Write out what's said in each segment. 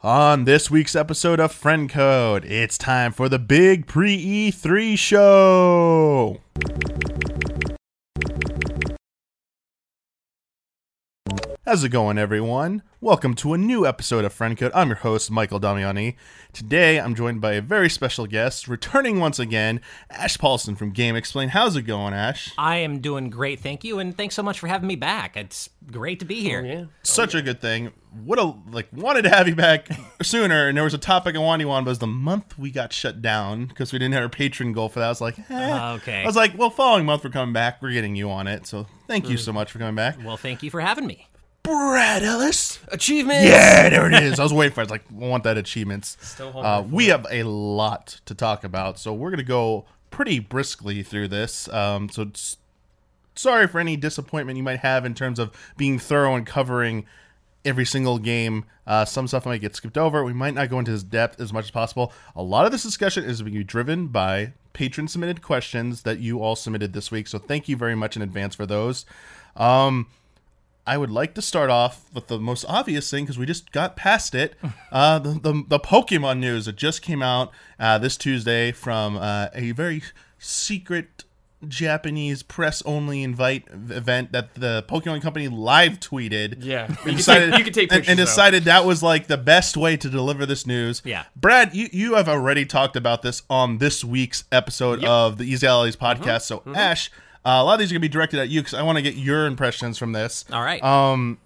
On this week's episode of Friend Code, it's time for the big pre E3 show. How's it going, everyone? Welcome to a new episode of Friend Code. I'm your host, Michael Damiani. Today, I'm joined by a very special guest, returning once again, Ash Paulson from GameXplain. How's it going, Ash? I am doing great, thank you, and thanks so much for having me back. It's great to be here. yeah. Such a good thing. What a like wanted to have you back sooner, and there was a topic I wanted you on, but it was the month we got shut down because we didn't have our Patreon goal for that. I was like, eh. Okay. I was like, well, following month we're coming back. We're getting you on it, so thank you so much for coming back. Well, thank you for having me. Brad Ellis. Achievement. Yeah, there it is. I was waiting for it. I was like, I want that achievements. Still Uh, we have a lot to talk about, so we're gonna go pretty briskly through this. Um, so sorry for any disappointment you might have in terms of being thorough and covering every single game. Uh, some stuff might get skipped over. We might not go into this depth as much as possible. A lot of this discussion is being driven by Patreon submitted questions that you all submitted this week. So thank you very much in advance for those. Um, I would like to start off with the most obvious thing because we just got past it. Uh, the, the the Pokemon news that just came out uh, this Tuesday from uh, a very secret Japanese press only invite event that the Pokemon Company live tweeted. Yeah. And You can decided, take- you can take pictures, and though. decided that was like the best way to deliver this news. Yeah. Brad, you, you have already talked about this on this week's episode of the Easy Allies Mm-hmm. podcast. So Ash, uh, a lot of these are gonna be directed at you because I want to get your impressions from this. All right. Um,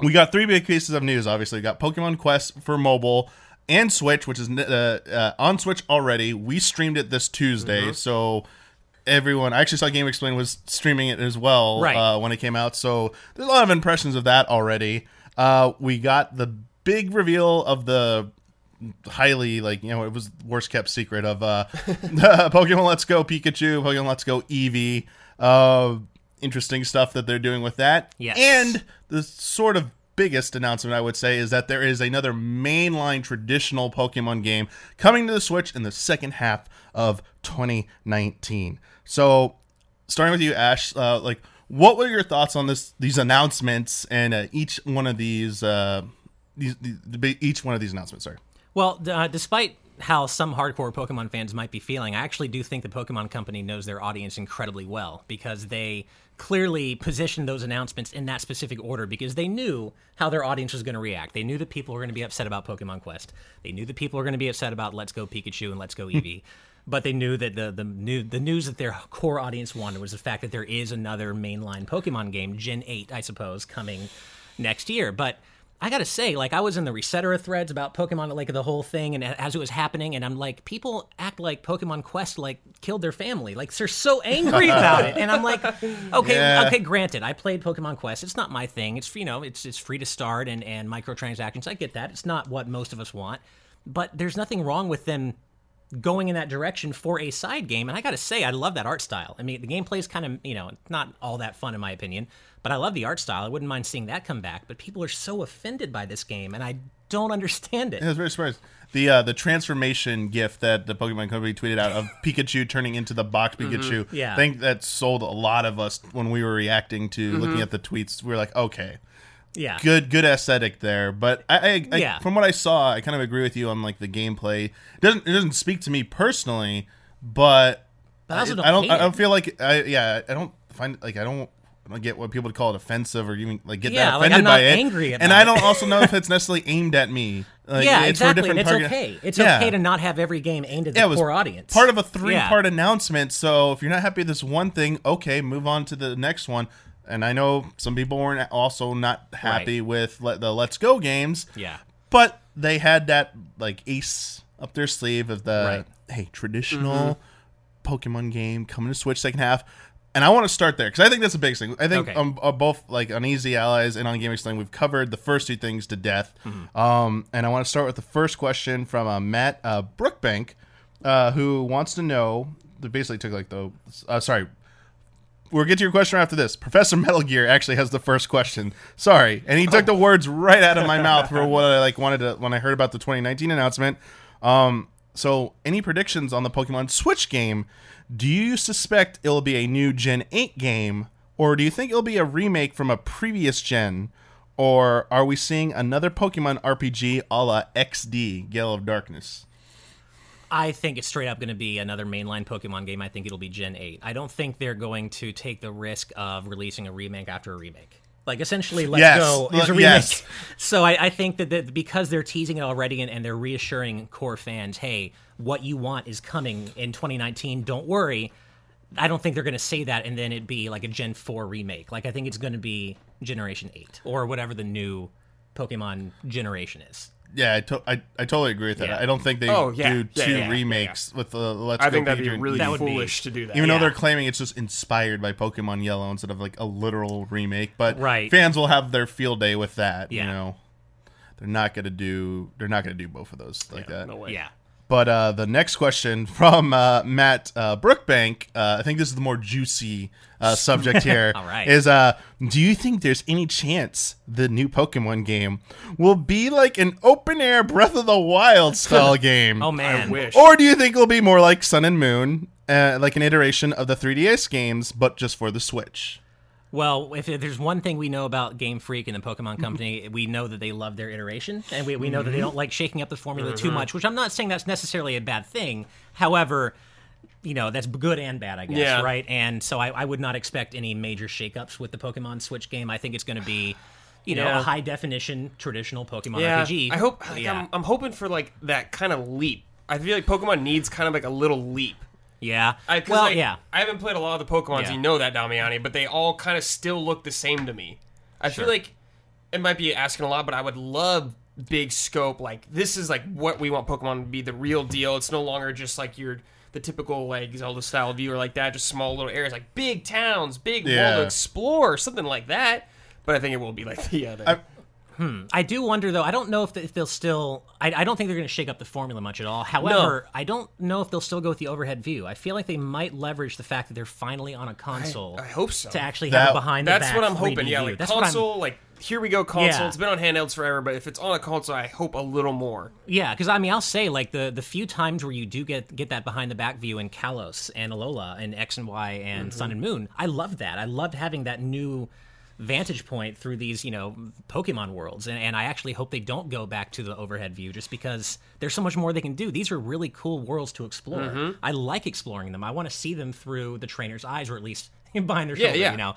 we got three big pieces of news. Obviously, we got Pokemon Quest for mobile and Switch, which is uh, uh, on Switch already. We streamed it this Tuesday, Mm-hmm. so everyone. I actually saw GameXplain was streaming it as well Right. uh, when it came out. So there's a lot of impressions of that already. Uh, we got the big reveal of the highly like you know it was worst kept secret of uh Pokemon Let's Go Pikachu, Pokemon Let's Go Eevee. Uh interesting stuff that they're doing with that. Yes. And the sort of biggest announcement I would say is that there is another mainline traditional Pokemon game coming to the Switch in the second half of 2019. So, starting with you, Ash, uh, like, what were your thoughts on this? These announcements and uh, each one of these, uh, these, these, each one of these announcements. Sorry. well, uh, despite how some hardcore Pokemon fans might be feeling, I actually do think the Pokemon Company knows their audience incredibly well because they clearly positioned those announcements in that specific order because they knew how their audience was going to react. They knew that people were going to be upset about Pokemon Quest. They knew that people were going to be upset about Let's Go Pikachu and Let's Go Eevee. But they knew that the the new the news that their core audience wanted was the fact that there is another mainline Pokemon game, Gen Eight, I suppose, coming next year. But I gotta say, like I was in the Resetera threads about Pokemon, like the whole thing, and as it was happening, and I'm like, people act like Pokemon Quest like killed their family, like they're so angry about it, and I'm like, okay, Yeah. okay, granted, I played Pokemon Quest, it's not my thing, it's you know, it's it's free to start and and microtransactions, I get that, it's not what most of us want, but there's nothing wrong with them going in that direction for a side game. And I got to say, I love that art style. I mean, the gameplay is kind of, you know, not all that fun in my opinion, but I love the art style. I wouldn't mind seeing that come back. But people are so offended by this game, and I don't understand it. I was very surprised. The uh, the transformation gift that the Pokemon Company tweeted out of Pikachu turning into the box Pikachu. Yeah. I think that sold a lot of us when we were reacting to looking at the tweets. We were like, okay, Yeah. good good aesthetic there. But I, I, I Yeah. from what I saw, I kind of agree with you on like the gameplay. It doesn't it doesn't speak to me personally, but But I don't I don't I don't feel like I yeah I don't find like I don't. I don't get what people would call it offensive or even like get Yeah, that like, offended I'm by not it. angry and I don't also know if it's necessarily aimed at me. Like, yeah, it's exactly. different And it's target- okay. It's Yeah. okay to not have every game aimed at the Yeah, it was core audience. Part of a three Yeah. part announcement. So if you're not happy with this one thing, okay, move on to the next one. And I know some people weren't also not happy with le- the Let's Go games, Yeah. but they had that like ace up their sleeve of the Right. hey traditional mm-hmm. Pokemon game coming to Switch second half. And I want to start there because I think that's the biggest thing. I think Okay. uh, both like on Easy Allies and on GameXplain, we've covered the first two things to death. Um, and I want to start with the first question from uh, Matt uh, Brookbank, uh, who wants to know. They basically took like the uh, sorry. We'll get to your question after this. Professor Metal Gear actually has the first question. Sorry, and he took the words right out of my mouth for what I like wanted to when I heard about the 2019 announcement. Um, so, any predictions on the Pokemon Switch game? Do you suspect it'll be a new Gen 8 game, or do you think it'll be a remake from a previous gen, or are we seeing another Pokemon RPG a la XD Gale of Darkness? I think it's straight up going to be another mainline Pokemon game. I think it'll be Gen 8. I don't think they're going to take the risk of releasing a remake after a remake. Like essentially, Let's Yes. Go is a remake. yes. So I, I think that, that because they're teasing it already and, and they're reassuring core fans, hey, what you want is coming in 2019. Don't worry. I don't think they're going to say that and then it be like a Gen 4 remake. Like I think it's going to be Generation 8 or whatever the new Pokemon generation is. Yeah, I, to- I, I totally agree with that. Yeah. I don't think they Oh, yeah. do Yeah, two yeah, yeah, remakes with the Let's I Go think that'd be Pikachu and really That would be- foolish to do that. Even though they're claiming it's just inspired by Pokemon Yellow instead of like a literal remake, but Right. fans will have their field day with that. You know, they're not gonna do they're not gonna do both of those like that. no way. Yeah. But uh, the next question from uh, Matt uh, Brookbank, uh, I think this is the more juicy uh, subject here. All right. Is uh, do you think there's any chance the new Pokemon game will be like an open air Breath of the Wild style game? Oh man. I wish. Or do you think it'll be more like Sun and Moon, uh, like an iteration of the 3DS games, but just for the Switch? Well, if there's one thing we know about Game Freak and the Pokemon mm-hmm. Company, we know that they love their iteration, and we, we know that they mm-hmm. don't like shaking up the formula too mm-hmm. much. Which I'm not saying that's necessarily a bad thing. However, you know that's good and bad, I guess, Yeah. right? And so I, I would not expect any major shakeups with the Pokemon Switch game. I think it's going to be, you know, Yeah. a high definition traditional Pokemon yeah, RPG. I hope. Like, yeah, I'm, I'm hoping for like that kind of leap. I feel like Pokemon needs kind of like a little leap. Yeah. I, 'cause, well, like, yeah. I haven't played a lot of the Pokemon, Yeah. you know that, Damiani, but they all kind of still look the same to me. I feel like it might be asking a lot, but I would love big scope. Like this is like what we want Pokemon to be the real deal. It's no longer just like your the typical like Zelda style view or like that, just small little areas, like big towns, big world to explore, something like that. But I think it will be like the other. I- I do wonder though. I don't know if, if they'll still. I, I don't think they're going to shake up the formula much at all. However, I don't know if they'll still go with the overhead view. I feel like they might leverage the fact that they're finally on a console. I hope so. to actually That- have a behind the That's what I'm hoping. Yeah, view. like That's console, like here we go console. Yeah. It's been on handhelds forever, but if it's on a console, I hope a little more. Yeah, because I mean, I'll say like the the few times where you do get get that behind the back view in Kalos and Alola and X and Y and Mm-hmm. Sun and Moon, I loved that. I loved having that new vantage point through these you know Pokemon worlds, and, and I actually hope they don't go back to the overhead view just because there's so much more they can do. These are really cool worlds to explore. Mm-hmm. I like exploring them. I want to see them through the trainer's eyes, or at least behind their Yeah, shoulder. yeah. You know,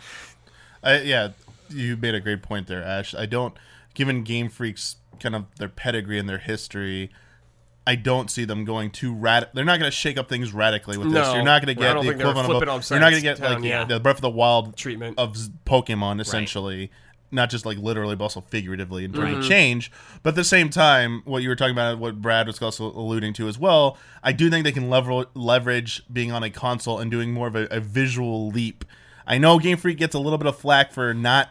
I, yeah, you made a great point there, Ash. I don't, given Game Freak's kind of their pedigree and their history, I don't see them going too rad. They're not going to shake up things radically with this. No. You're not going to get the equivalent of. A, you're not going to get like town, yeah. the Breath of the Wild Treatment. of Pokemon, essentially. Not just like literally, but also figuratively in terms of change. But at the same time, what you were talking about, what Brad was also alluding to as well, I do think they can lever- leverage being on a console and doing more of a, a visual leap. I know Game Freak gets a little bit of flack for not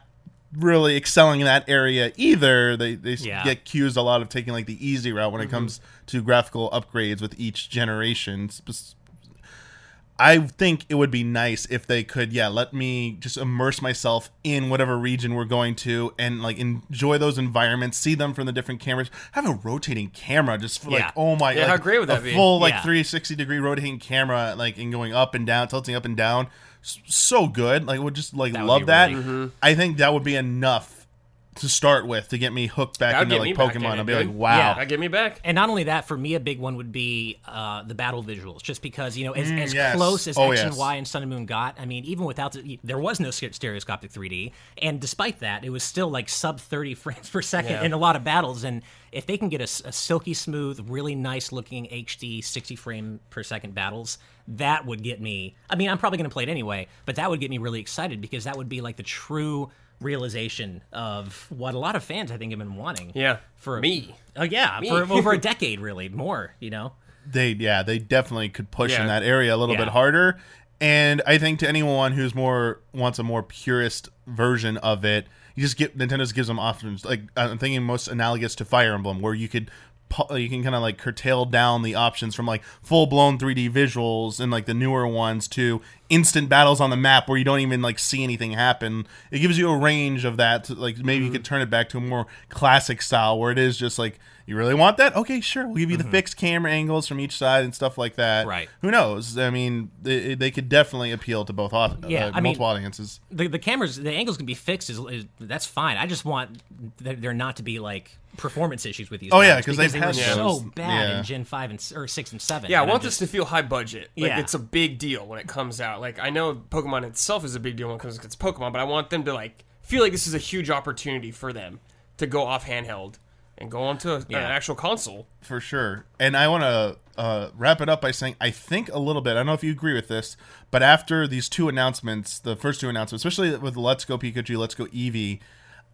really excelling in that area either. They they Yeah. get accused a lot of taking like the easy route when it mm-hmm. comes to graphical upgrades with each generation. Sp- I think it would be nice if they could, yeah, let me just immerse myself in whatever region we're going to and like enjoy those environments, see them from the different cameras. Have a rotating camera just for like, Yeah. oh my, Yeah, like, how great would a that be? Full like Yeah. 360 degree rotating camera, like and going up and down, tilting up and down. So good, like would just like That love that. really- mm-hmm. I think that would be enough to start with to get me hooked back That'd into like me back in Pokemon. I'll be like, wow. Yeah. That get me back. And not only that, for me, a big one would be uh, the battle visuals, just because you know, as, as Mm, yes. close as Oh, X yes. and Y and Sun and Moon got. I mean, even without the, there was no st- stereoscopic 3D, and despite that, it was still like sub 30 frames per second Yeah. in a lot of battles. And if they can get a silky smooth, really nice looking HD 60 frame per second battles, that would get me. I mean, I'm probably going to play it anyway, but that would get me really excited because that would be like the true realization of what a lot of fans I think have been wanting. Yeah, For me. Oh yeah, for over a decade, really more. You know. they yeah they definitely could push in that area a little Yeah. bit harder and i think to anyone who's more wants a more purist version of it you just get nintendo's gives them options like i'm thinking most analogous to fire emblem where you could pu- you can kind of like curtail down the options from like full blown 3d visuals and like the newer ones to instant battles on the map where you don't even like see anything happen. It gives you a range of that. To, like maybe you mm-hmm. could turn it back to a more classic style where it is just like you really want that. Okay, sure, we'll give you the fixed camera angles from each side and stuff like that. Right. Who knows? I mean, they, they could definitely appeal to both au- Yeah, uh, I mean- audiences. the, the cameras the angles can be fixed is, is that's fine i just want there there not to be like performance issues with these Oh, yeah, because they've they were had so those- bad yeah. in gen 5 and or 6 and 7 Yeah, I and I'm want just- this to feel high budget. Like Yeah. it's a big deal when it comes out. Like I know Pokemon itself is a big deal when it comes to Pokemon, but I want them to like feel like this is a huge opportunity for them to go off handheld and go onto Yeah. an actual console. For sure. And I want to uh, wrap it up by saying I think a little bit, I don't know if you agree with this, but after these two announcements, the first two announcements, especially with Let's Go Pikachu, Let's Go Eevee,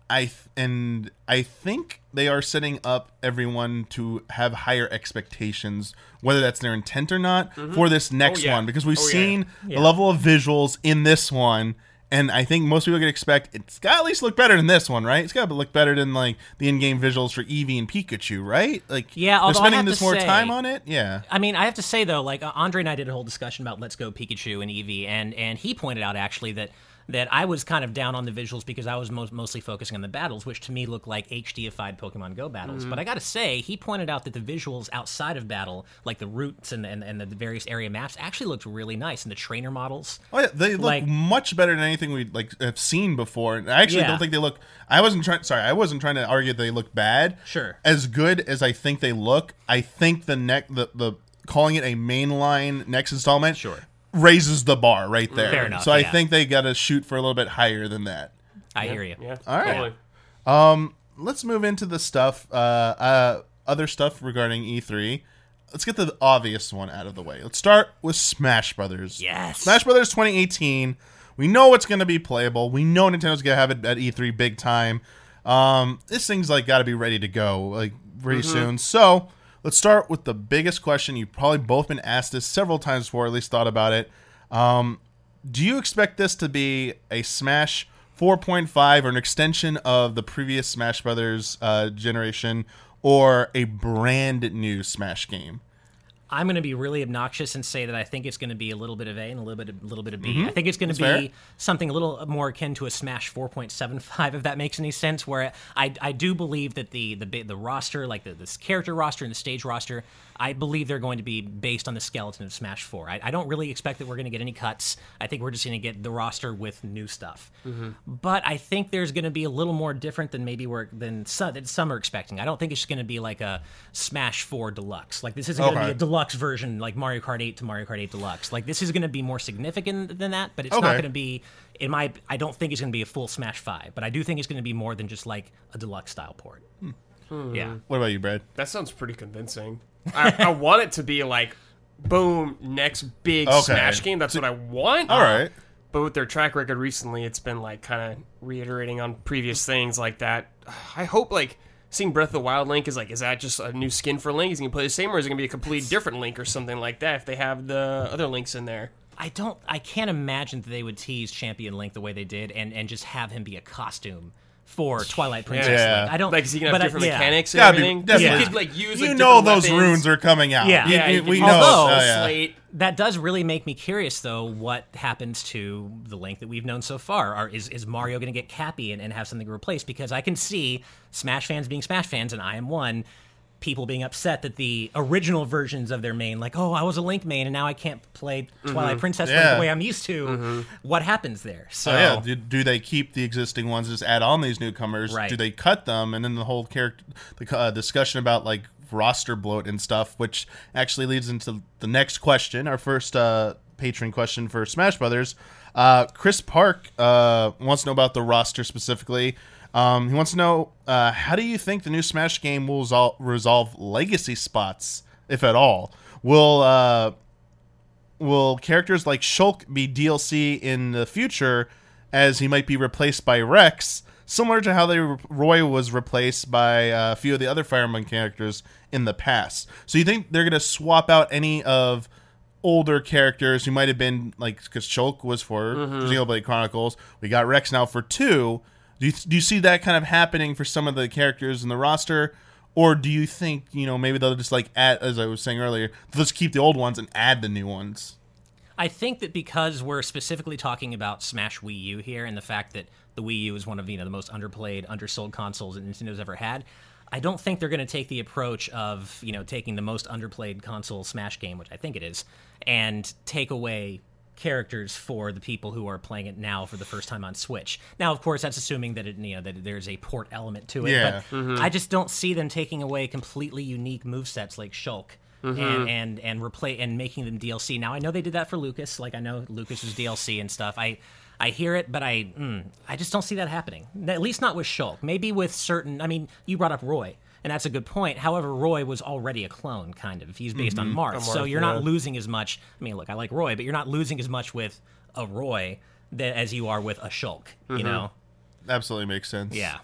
I th- and I think they are setting up everyone to have higher expectations, whether that's their intent or not, for this next yeah. one because we've Oh, seen Yeah. the level of visuals in this one. And I think most people could expect it's got to at least look better than this one, right? It's got to look better than like the in-game visuals for Eevee and Pikachu, right? Like, Yeah, they're spending this more say- time on it. Yeah, I mean, I have to say though, like uh, Andre and I did a whole discussion about Let's Go Pikachu and Eevee, and and he pointed out actually that that I was kind of down on the visuals because I was most, mostly focusing on the battles, which to me look like HDified Pokemon Go battles. Mm-hmm. But I got to say, he pointed out that the visuals outside of battle, like the routes and and, and the various area maps, actually looked really nice, and the trainer models. oh yeah, they look Like- much better than anything we like have seen before. And I actually Yeah. don't think they look. I wasn't trying. Sorry, I wasn't trying to argue they look bad. Sure. as good as I think they look, I think the neck the the calling it a mainline next installment Sure. Raises the bar right there. Fair enough, so I yeah. think they got to shoot for a little bit higher than that. I hear you. Yeah. All right. totally. let's move into the stuff uh, uh other stuff regarding E3. Let's get the obvious one out of the way. Let's start with Smash Brothers. Yes. Smash Brothers 2018. We know it's going to be playable. We know Nintendo's going to have it at E3 big time. Um, this thing's like got to be ready to go like pretty soon. So let's start with the biggest question. You've probably both been asked this several times before, at least thought about it. Um, do you expect this to be a Smash 4.5 or an extension of the previous Smash Brothers uh, generation, or a brand new Smash game? I'm going to be really obnoxious and say that I think it's going to be a little bit of A and a little bit of, little bit of B. I think it's going to be Mm-hmm. fair. something a little more akin to a Smash 4.75, if that makes any sense. Where I, I do believe that the the the roster, like the this character roster and the stage roster, I believe they're going to be based on the skeleton of Smash 4. I, I don't really expect that we're going to get any cuts. I think we're just going to get the roster with new stuff. Mm-hmm. But I think there's going to be a little more different than maybe we're than some, that some are expecting. I don't think it's going to be like a Smash 4 Deluxe. Like this isn't going to be a deluxe version like Mario Kart 8 to Mario Kart 8 Deluxe. Like this is going to be more significant than that, but it's not going to be in my I don't think it's going to be a full Smash 5, but I do think it's going to be more than just like a deluxe style port. Hmm. Yeah. What about you, Brad? That sounds pretty convincing. I, I want it to be like, boom, next big Okay. Smash game. That's what I want. All right. But with their track record recently, it's been like kind of reiterating on previous things like that. I hope like seeing Breath of the Wild Link is like, is that just a new skin for Link? Is he gonna play the same, or is it gonna be a complete different Link or something like that? If they have the other links in there, I don't I can't imagine that they would tease Champion Link the way they did and and just have him be a costume for Twilight Princess. Yeah. Link. I don't like, is he gonna have but I- different yeah. mechanics and Gotta be- everything? definitely. You could like use you like, know those weapons. runes are coming out. Yeah. You- Yeah, you- you we know. use Although- Oh, yeah. Slate. That does really make me curious, though, what happens to the Link that we've known so far. Are, is, is Mario going to get Cappy and, and have something replaced? Because I can see Smash fans being Smash fans, and I am one, people being upset that the original versions of their main, like, oh, I was a Link main, and now I can't play Twilight Princess Yeah. the way I'm used to. What happens there? So, Oh, yeah. Do, do they keep the existing ones, just add on these newcomers? Right. Do they cut them? And then the whole character, the uh, discussion about like roster bloat and stuff, which actually leads into the next question, our first uh, Patreon question for Smash Brothers. Uh, Chris Park uh, wants to know about the roster specifically. Um, he wants to know uh, how do you think the new Smash game will resol- resolve legacy spots, if at all? Will uh, will characters like Shulk be DLC in the future as he might be replaced by Rex, similar to how they Roy was replaced by uh, a few of the other Fire Emblem characters in the past. So you think they're going to swap out any of older characters who might have been like because Shulk was for Xenoblade Chronicles, we got Rex now for two. Do you, do you see that kind of happening for some of the characters in the roster? Or do you think, you know, maybe they'll just like add, as I was saying earlier, let's keep the old ones and add the new ones? I think that because we're specifically talking about Smash Wii U here, and the fact that the Wii U is one of you know the most underplayed, undersold consoles that Nintendo's ever had, I don't think they're going to take the approach of you know taking the most underplayed console Smash game, which I think it is, and take away characters for the people who are playing it now for the first time on Switch. Now, of course, that's assuming that it, you know that there's a port element to it. Yeah. But I just don't see them taking away completely unique movesets like Shulk. And and and replay and making them DLC. Now I know they did that for Lucas. Like I know Lucas was DLC and stuff. I I hear it, but I mm, I just don't see that happening. At least not with Shulk. Maybe with certain. I mean, you brought up Roy, and that's a good point. However, Roy was already a clone, kind of. He's based on mm-hmm. Marth, so you're yeah. not losing as much. I mean, look, I like Roy, but you're not losing as much with a Roy that as you are with a Shulk. You mm-hmm. know? Absolutely makes sense. Yeah.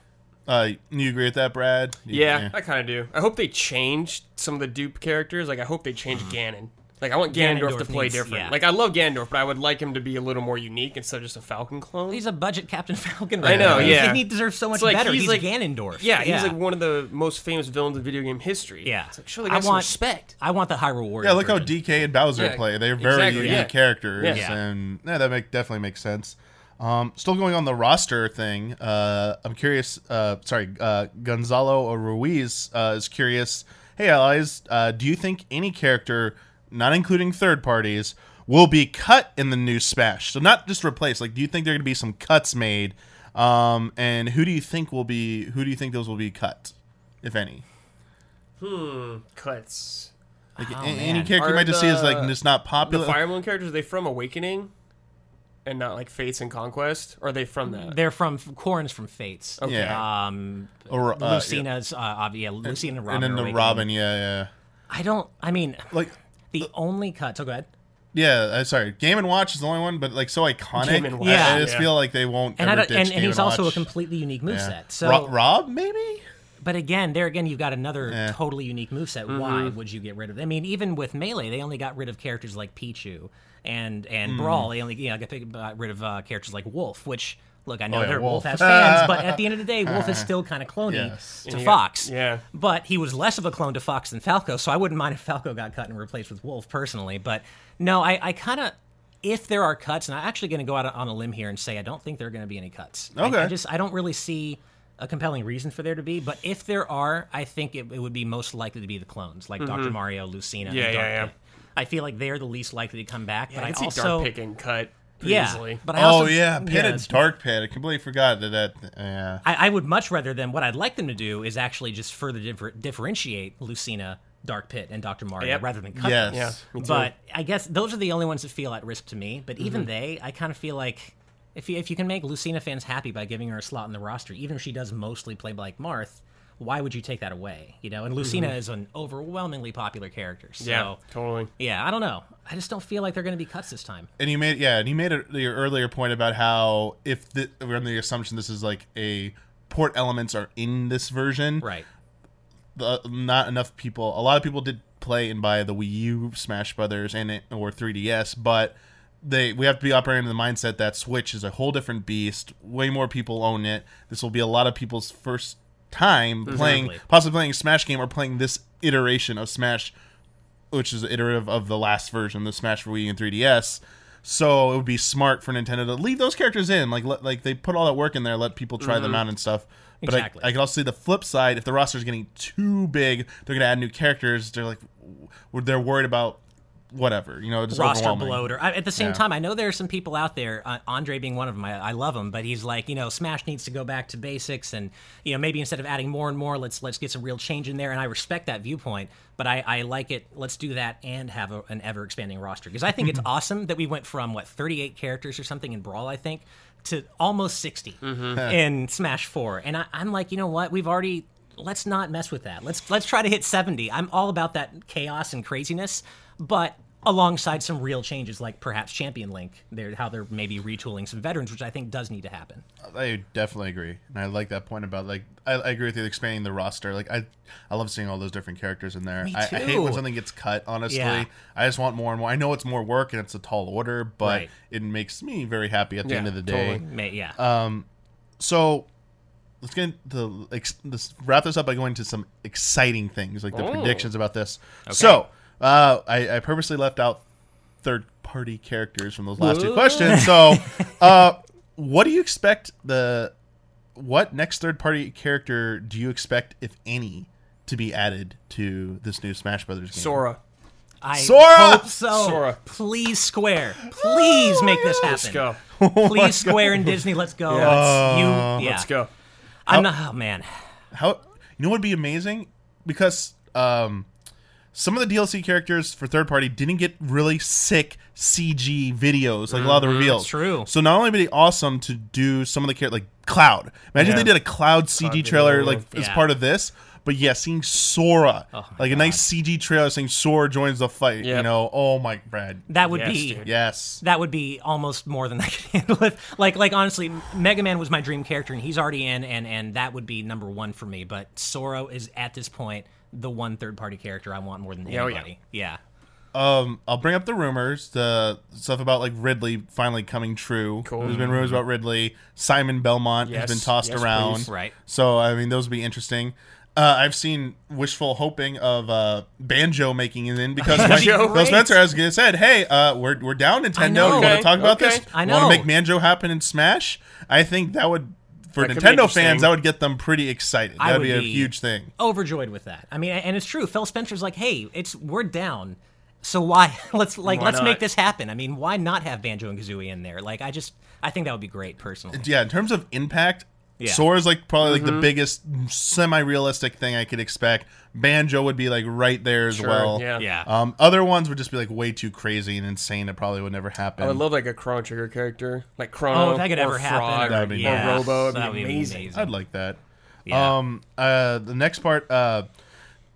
Uh, you agree with that, Brad? You- Yeah, I kind of do. I hope they changed some of the dupe characters. Like, I hope they changed mm-hmm. Ganon. Like, I want Ganondorf, to play needs- different. yeah. Like, I love Ganondorf, but I would like him to be a little more unique instead of just a Falcon clone. He's a budget Captain Falcon. Right I know, now. yeah. He deserves so much It's like better. he's He's, like- Ganondorf. yeah, he's like one of the most famous villains in video game history. Yeah. It's like, surely I got some want- respect. I want the Hyrule Warrior. Yeah, look how version. DK and Bowser Yeah, play. They're very exactly, unique yeah. characters, Yeah. and yeah, that make definitely makes sense. Um, still going on the roster thing. Uh, I'm curious. Uh, sorry, uh, Gonzalo Ruiz uh, is curious. Hey, allies, uh, do you think any character, not including third parties, will be cut in the new Smash? So not just replaced. Like, do you think there are going to be some cuts made? Um, and who do you think will be? Who do you think those will be cut, if any? Hmm, cuts. Like Oh, a- any man. character you Are might just see is like the- just not The popular. Fire Emblem characters, are they from Awakening? And not like Fates and Conquest? Or are they from that? They're from Corrin's from Fates. Okay. Yeah. Um, Or, uh, Lucina's, uh, yeah, Lucina and Robin. and then the Awakening. Robin, yeah, yeah. I don't. I mean, Like, the only cut. So go ahead. yeah, uh, sorry. Game and Watch is the only one, but like so iconic. Game and Watch, I, I just yeah. feel like they won't. And I ever don't, ditch and, Game and he's also a Watch. completely unique moveset. Yeah. So, Ro- Rob, maybe. but again, there again, you've got another Yeah. totally unique moveset. Mm-hmm. Why would you get rid of? I mean, even with melee, they only got rid of characters like Pichu and Mm. and Brawl. They only you know got, got rid of uh, characters like Wolf, which. Look, I know Oh, yeah, that Wolf. Wolf. has fans, but at the end of the day, Wolf is still kind of cloney Yes. to And Fox. yeah. But he was less of a clone to Fox than Falco, so I wouldn't mind if Falco got cut and replaced with Wolf personally. But no, I, I kind of, if there are cuts, and I'm actually going to go out on a limb here and say I don't think there are going to be any cuts. I- I, just I don't really see a compelling reason for there to be. But if there are, I think it, it would be most likely to be the clones like Dr. Mario, Lucina, Mm-hmm. Yeah, and yeah, Dark yeah. Pit. I feel like they're the least likely to come back. Yeah, but I I, can see also Dark Picking cut pretty yeah, easily. but I Oh yeah, Pit and Dark Pit. I completely forgot that. that yeah. I, I would much rather than what I'd like them to do is actually just further differ, differentiate Lucina, Dark Pit, and Dr. Mario Yep. rather than cut Yes. them. Yeah. But I guess those are the only ones that feel at risk to me. But Mm-hmm. even they, I kind of feel like if you, if you can make Lucina fans happy by giving her a slot in the roster, even if she does mostly play like Marth, why would you take that away? You know, and Lucina is an overwhelmingly popular character. So Mm-hmm. yeah, totally. yeah, I don't know. I just don't feel like they're going to be cuts this time. And you made yeah, and you made a, your earlier point about how if the, we're on the assumption this is like a port elements are in this version, Right. the, not enough people. A lot of people did play and buy the Wii U Smash Brothers and it, or 3DS, but they we have to be operating in the mindset that Switch is a whole different beast. Way more people own it. This will be a lot of people's first time playing, Exactly. possibly playing a Smash game or playing this iteration of Smash, which is iterative of the last version, the Smash for Wii and 3DS. So it would be smart for Nintendo to leave those characters in, like let, like they put all that work in there, let people try them mm-hmm. out and stuff. But Exactly. I, I can also see the flip side. If the roster is getting too big, they're going to add new characters. They're like, they're worried about whatever, you know, just roster overwhelming. bloat or I, at the same Yeah. time i know there are some people out there uh, andre being one of them I, I love him but he's like you know smash needs to go back to basics and you know maybe instead of adding more and more let's let's get some real change in there and i respect that viewpoint but i, I like it let's do that and have a, an ever expanding roster because i think it's awesome that we went from what 38 characters or something in brawl i think to almost 60 in smash 4 and I, i'm like you know what we've already let's not mess with that. Let's let's try to hit 70. I'm all about that chaos and craziness, but alongside some real changes like perhaps Champion Link, they're, how they're maybe retooling some veterans, which I think does need to happen. I definitely agree, and I like that point about like I, I agree with you expanding the roster. Like I, I love seeing all those different characters in there. I, I hate when something gets cut. Honestly, Yeah. I just want more and more. I know it's more work and it's a tall order, but Right. it makes me very happy at the Yeah, end of the day. totally. Yeah. Uh, So let's get ex- let's wrap this up by going to some exciting things, like the Oh. predictions about this. So uh, I, I purposely left out third party characters from those last two questions. So, uh, what do you expect the what next third party character do you expect, if any, to be added to this new Smash Brothers game? Sora. I Sora! hope so. Sora. Please, Square. Please make this happen. Let's go. Please, Square and Disney. Let's go. Let's, you, yeah. Let's go. I'm not. Oh man. How you know what would be amazing because um, some of the DLC characters for third party didn't get really sick CG videos like a lot of the reveals. Mm-hmm. true. So not only would it be awesome to do some of the characters like Cloud. Imagine Yeah. they did a Cloud CG trailer video, like as part of this. But yeah, seeing Sora, Oh my like a nice CG trailer saying Sora joins the fight. You know, oh my Brad, That would Yes, be. dude. Yes. That would be almost more than I could handle. It. Like, like honestly, Mega Man was my dream character, and he's already in, and and that would be number one for me. But Sora is at this point the one third party character I want more than Yeah, oh, yeah. anybody. Yeah. Um, I'll bring up the rumors, the stuff about like Ridley finally coming true. Cool. There's been rumors about Ridley. Simon Belmont Yes, has been tossed yes, around. please. Right. So I mean, those would be interesting. Uh, I've seen wishful hoping of uh, Banjo making it in because Banjo, Phil right. Spencer has said, "Hey, uh, we're we're down Nintendo. know. You want to talk about this? okay. I Want to make Banjo happen in Smash? I think that would." For That Nintendo fans, that would get them pretty excited. That would would be a be- huge thing. overjoyed with that. I mean, and it's true. Phil Spencer's like, "Hey, it's we're down, so why let's like Why let's not? make this happen." I mean, why not have Banjo and Kazooie in there? Like, I just I think that would be great personally. yeah, in terms of impact, Yeah. Sora's like probably like Mm-hmm. the biggest semi-realistic thing I could expect. Banjo would be like right there as Sure, well. yeah. Yeah. Um, other ones would just be like way too crazy and insane. It probably would never happen. I would love like a Chrono Trigger character, like Chrono. Oh, if that could or ever happen, Frog, That would be or nice. Robo. It'd be that would amazing. I'd like that. Yeah. Um, uh, the next part, uh,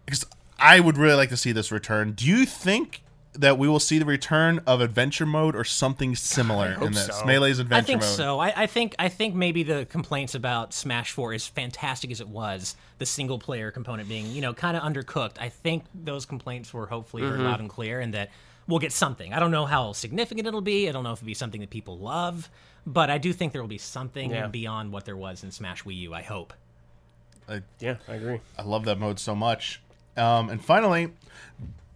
because I would really like to see this return. Do you think that we will see the return of adventure mode or something similar in hope this so. Melee's I adventure think mode? so. I, I think I think maybe the complaints about Smash Four, as fantastic as it was, the single player component being you know kind of undercooked. I think those complaints were hopefully heard loud and clear, and that we'll get something. I don't know how significant it'll be. I don't know if it'll be something that people love, but I do think there will be something Yeah. beyond what there was in Smash Wii U. I hope. Yeah, I agree. I love that mode so much. Um, and finally,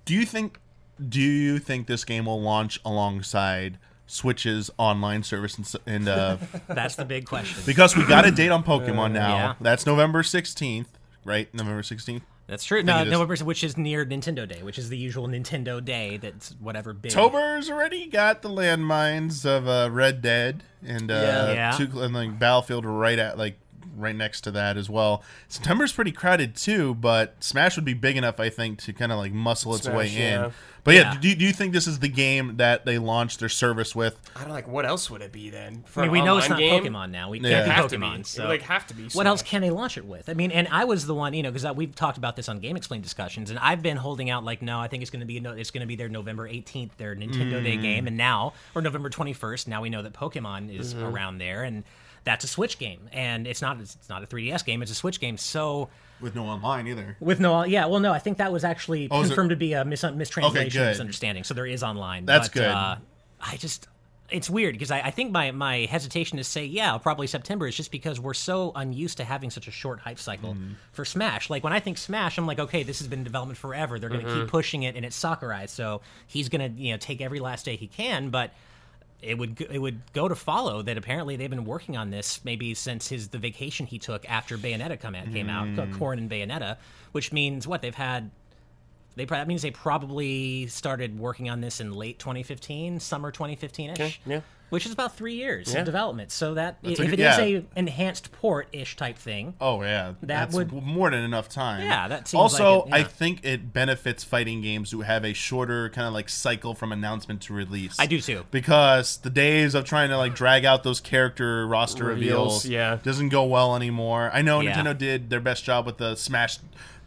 do you think do you think this game will launch alongside Switch's online service and, and uh, That's the big question. because we got a date on Pokemon now. Yeah. That's November sixteenth, right? November sixteenth. That's true. No, it is. November, which is near Nintendo Day, which is the usual Nintendo Day. That's whatever big. October's already got the landmines of uh, Red Dead and uh, Yeah. Yeah. two, and like Battlefield right at like right next to that as well. September's pretty crowded too, but Smash would be big enough, I think, to kind of like muscle its Smash, way yeah. in. But yeah, Yeah. Do, do you think this is the game that they launched their service with? I don't like. What else would it be then? For I mean, we know it's not game? Pokemon now. We Yeah. can't Have be to be. Pokemon. It So would, like have to be. what else can they launch it with? I mean, and I was the one, you know, because we've talked about this on GameXplain discussions, and I've been holding out like, no, I think it's going to be no, it's going to be their November 18th, their Nintendo Day Mm. game, and now or November 21st. Now we know that Pokemon is Mm-hmm. around there, and that's a Switch game, and it's not it's not a 3DS game, it's a Switch game. So With no online either. with no, yeah, well, no, I think that was actually Oh, confirmed to be a mis- mistranslation, good. misunderstanding. So there is online. That's but, good. Uh, I just, it's weird because I, I think my my hesitation to say yeah, probably September is just because we're so unused to having such a short hype cycle Mm-hmm. for Smash. Like when I think Smash, I'm like, okay, this has been in development forever. They're going to Mm-hmm. keep pushing it, and it's Sakurai, so he's going to you know take every last day he can, but. It would it would go to follow that apparently they've been working on this maybe since his the vacation he took after Bayonetta come out, came out, Mm. Corrin and Bayonetta, which means what they've had they probably, that means they probably started working on this in late 2015, summer 2015 ish. Okay, yeah. Which is about three years Yeah. of development. So that if a it good- is a enhanced port ish type thing, Oh yeah, that's would- more than enough time. Yeah, that seems also, like it, yeah. I think it benefits fighting games who have a shorter kind of like cycle from announcement to release. I do too. because the days of trying to like drag out those character roster Reveals, reveals, yeah. doesn't go well anymore. I know Yeah. Nintendo did their best job with the Smash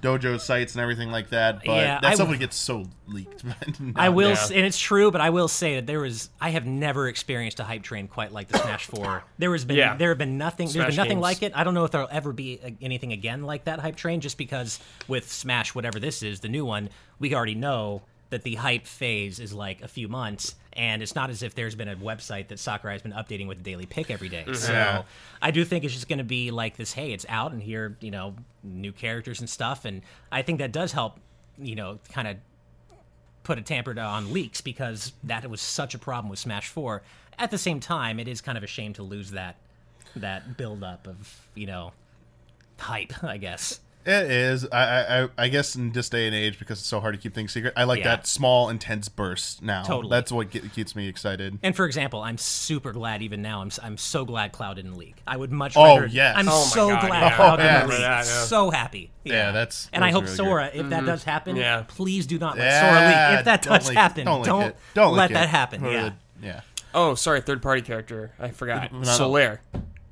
Dojo sites and everything like that, but Yeah, that I stuff w- would get so leaked. I will, Yeah. s and it's true, but I will say that there was. I have never experienced a hype train quite like the Smash Four. There has been, Yeah. there have been nothing. there's Smash been nothing games. like it. I don't know if there'll ever be uh, anything again like that hype train. Just because with Smash, whatever this is, the new one, we already know that the hype phase is like a few months, and it's not as if there's been a website that Sakurai has been updating with a daily pick every day. Mm-hmm. So. I do think it's just going to be like this. Hey, it's out, and here, you know, new characters and stuff, and I think that does help. You know, kind of put a tamper on leaks because that was such a problem with Smash Four. At the same time, it is kind of a shame to lose that that build up of you know hype. I guess. It is. I, I I guess in this day and age, because it's so hard to keep things secret, I like Yeah. that small, intense burst. Now, Totally. that's what get, keeps me excited. And for example, I'm super glad even now. I'm I'm so glad Cloud didn't leak. I would much Oh, rather. yes. I'm Oh my so God, glad yeah. Cloud Oh, didn't yes. leak. Remember yeah. So happy. Yeah, that's- And I hope really Sora, if that mm-hmm. does happen, Yeah. please do not let Yeah, Sora leak. If that does leak- happen, don't don't, leak it. Don't let leak that happen. Or Yeah. the- yeah. Oh, sorry, third party character. I forgot. no. Solaire.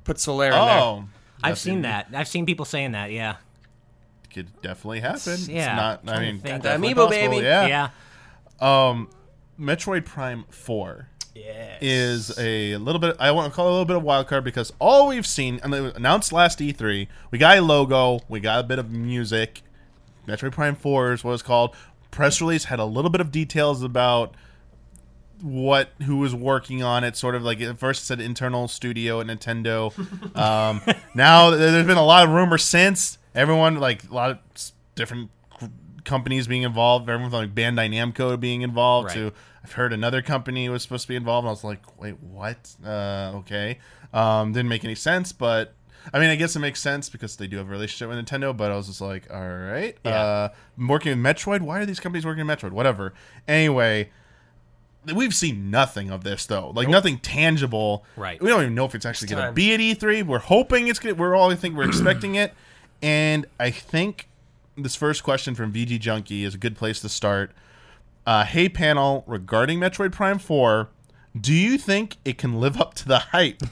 Put Solaire in there. Oh, I've seen that. I've seen people saying that. Yeah. Could definitely happen. It's Yeah, not. I mean, think. definitely Amiibo, possible, baby. Yeah. Yeah. Um, Metroid Prime Four. Yes. is a little bit. I want to call it a little bit of wild card because all we've seen and it was announced last E3. We got a logo. We got a bit of music. Metroid Prime Four is what it's called. Press release had a little bit of details about what who was working on it. Sort of like at first it said internal studio at Nintendo. Um, now there's been a lot of rumors since. Everyone like a lot of different companies being involved. Everyone from like Bandai Namco being involved. Right. To I've heard another company was supposed to be involved. And I was like, wait, what? Uh, okay, um, didn't make any sense, but. I mean, I guess it makes sense because they do have a relationship with Nintendo, but I was just like, all right. Yeah. Uh, I'm working with Metroid? Why are these companies working with Metroid? Whatever. Anyway, we've seen nothing of this though. Like nothing tangible. Right. We don't even know if it's actually going to be at E3. We're hoping it's going. to We're all I think we're expecting it, and I think this first question from VG Junkie is a good place to start. Uh, hey panel, regarding Metroid Prime Four, do you think it can live up to the hype?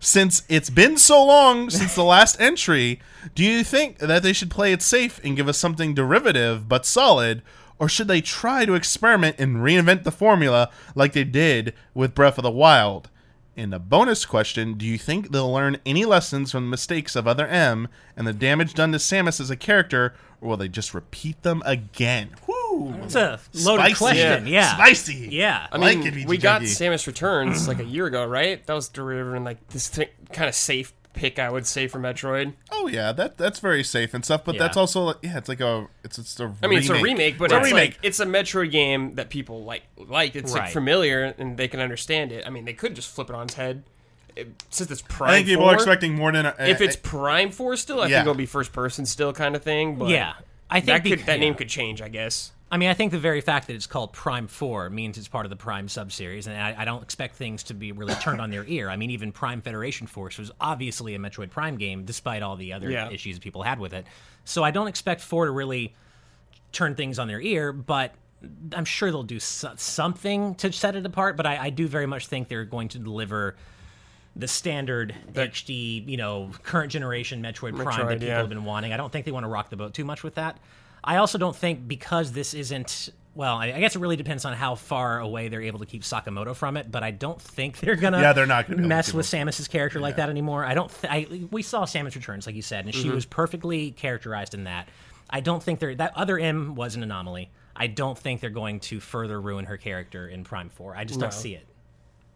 Since it's been so long since the last entry, do you think that they should play it safe and give us something derivative but solid, or should they try to experiment and reinvent the formula like they did with Breath of the Wild? And a bonus question Do you think they'll learn any lessons from the mistakes of Other M and the damage done to Samus as a character, or will they just repeat them again? Woo! It's a loaded Spicy. question. Yeah. Spicy. Yeah. I like mean, it, we got Samus Returns like a year ago, right? That was delivering like this th- kind of safe pick, I would say, for Metroid. Oh yeah, that that's very safe and stuff. But Yeah. that's also like, yeah, it's like a it's it's a. I mean, it's a remake, but it's it's, a remake. like it's a Metroid game that people like. Like it's like familiar and they can understand it. I mean, they could just flip it on its head. It- since it's Prime I think people 4, are expecting more than a, If it's Prime Four still, I Yeah. think it'll be first person still kind of thing. But Yeah. I think that bec- could that yeah. name could change, I guess. I mean, I think the very fact that it's called Prime 4 means it's part of the Prime subseries, and I, I don't expect things to be really turned on their ear. I mean, even Prime Federation Force was obviously a Metroid Prime game, despite all the other Yeah. issues people had with it. So I don't expect 4 to really turn things on their ear, but I'm sure they'll do so- something to set it apart. But I, I do very much think they're going to deliver the standard HD, you know, current generation Metroid, Prime Metroid, that people yeah. have been wanting. I don't think they want to rock the boat too much with that. I also don't think because this isn't well, I I guess it really depends on how far away they're able to keep Sakamoto from it, but I don't think they're gonna Yeah, they're not gonna be able to mess keep with Samus's character like that anymore. I don't. Th- I, we saw Samus Returns, like you said, and Mm-hmm. she was perfectly characterized in that. I don't think they're that other M was an anomaly. I don't think they're going to further ruin her character in Prime Four. I just don't see it.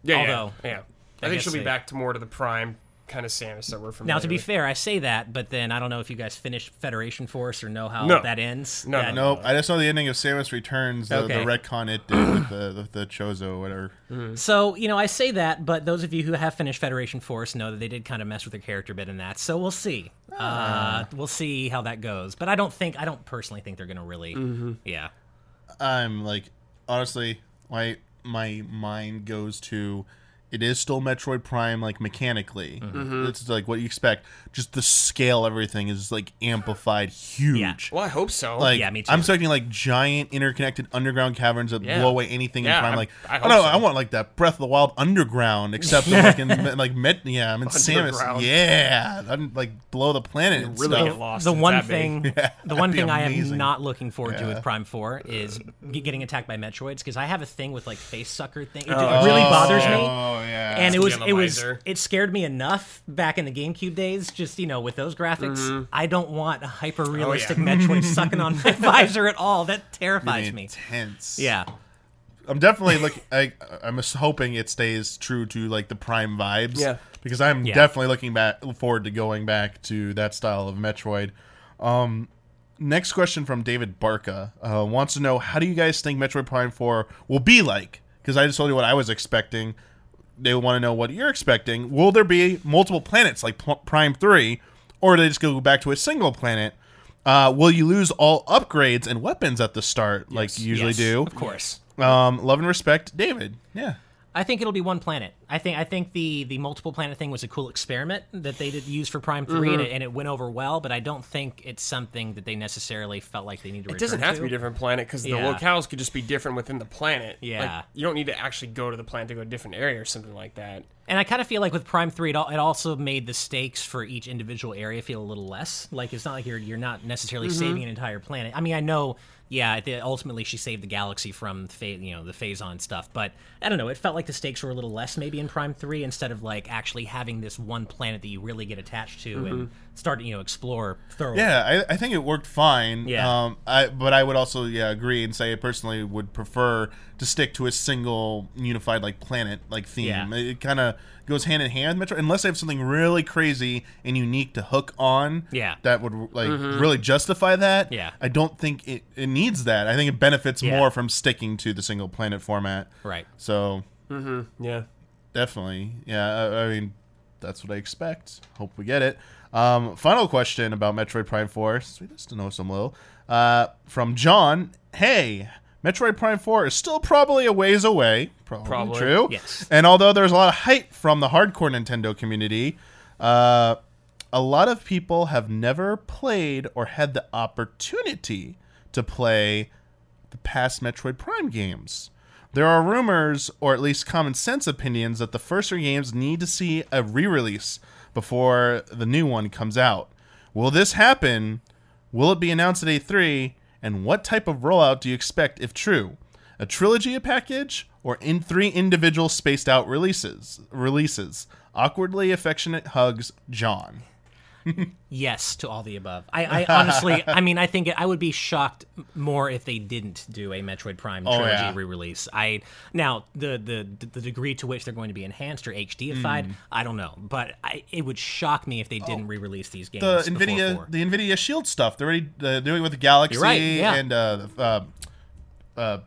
Yeah, Although, yeah, yeah. I, I think she'll be they- back to more to the Prime kind of Samus that we're familiar Now, to be with. fair, I say that, but then I don't know if you guys finished Federation Force or know how No. that ends. No, That- Nope, I just know the ending of Samus Returns, the, Okay. the retcon it did with the, the, the Chozo, whatever. Mm-hmm. So, you know, I say that, but those of you who have finished Federation Force know that they did kind of mess with their character a bit in that. So we'll see. Ah. Uh, we'll see how that goes. But I don't think, I don't personally think they're going to really, mm-hmm. yeah. I'm like, honestly, my my mind goes to it is still Metroid Prime, like mechanically. Mm-hmm. It's like what you expect. Just the scale, everything is like amplified, huge. Yeah. Well, I hope so. Like Yeah, me too. I'm expecting like giant interconnected underground caverns that Yeah. blow away anything Yeah, in Prime. I- Like I I, hope don't know, so. I want like that Breath of the Wild underground, except I'm like in like Met, yeah, I'm in Samus. Yeah, I'd like blow the planet. and really stuff. get lost. the one thing, Yeah, the one that'd thing I am not looking forward to with Prime Four is getting attacked by Metroids because I have a thing with like face sucker thing. It, it Oh, really bothers Oh me. Yeah, and it was it was it scared me enough back in the GameCube days. Just you know, with those graphics, I don't want a hyper realistic Mm-hmm. Oh, Metroid sucking on my visor at all. That terrifies me. intense. Yeah, I'm definitely looking. I, I'm just hoping it stays true to like the Prime vibes. Yeah. Because I'm Yeah. definitely looking back forward to going back to that style of Metroid. Um, next question from David Barca uh, wants to know how do you guys think Metroid Prime 4 will be like? Because I just told you what I was expecting. They want to know what you're expecting. Will there be multiple planets like P- Prime 3, or do they just go back to a single planet? Uh, will you lose all upgrades and weapons at the start like you usually Yes, do? Of course. Um, love and respect, David. Yeah. I think it'll be one planet. I think I think the the multiple planet thing was a cool experiment that they did use for Prime 3 Mm-hmm. and, it, and it went over well. But I don't think it's something that they necessarily felt like they need to. It doesn't have to be a different planet because Yeah. the locales could just be different within the planet. Yeah. Like, you don't need to actually go to the planet to go to a different area or something like that. And I kind of feel like with Prime Three, it, al- it also made the stakes for each individual area feel a little less. Like it's not like you're you're not necessarily Mm-hmm. saving an entire planet. I mean, I know, yeah, ultimately she saved the galaxy from you know the Phazon stuff, but I don't know. It felt like the stakes were a little less maybe in Prime Three instead of like actually having this one planet that you really get attached to and mm-hmm. Start to, you know explore thoroughly. Yeah, I, I think it worked fine. Yeah. Um, I but I would also yeah agree and say I personally would prefer to stick to a single unified like planet like theme. Yeah. It, kind of goes hand in hand Metro unless they have something really crazy and unique to hook on. Yeah. That would like really justify that. Yeah. I don't think it, it needs that. I think it benefits Yeah. more from sticking to the single planet format. Right. So Mhm. Yeah. Definitely. Yeah, I, I mean, that's what I expect. Hope we get it. Um, final question about Metroid Prime 4. Sweet to know some little. Uh, from John. Hey, Metroid Prime 4 is still probably a ways away. Probably, Probably. true. Yes. And although there's a lot of hype from the hardcore Nintendo community, uh, a lot of people have never played or had the opportunity to play the past Metroid Prime games. There are rumors, or at least common sense opinions, that the first three games need to see a re release before the new one comes out. Will this happen? Will it be announced at E3? And what type of rollout do you expect if true? A trilogy a package or in three individual spaced out releases? Releases. Awkwardly affectionate hugs, John. Yes to all the above. I, I honestly, I mean, I think I would be shocked more if they didn't do a Metroid Prime trilogy yeah. re-release. I now the, the the degree to which they're going to be enhanced or HDified, I don't know, but I, it would shock me if they didn't re-release these games. The Nvidia, four. the Nvidia Shield stuff. They're already uh, doing it with the Galaxy right, yeah. and uh, uh, uh,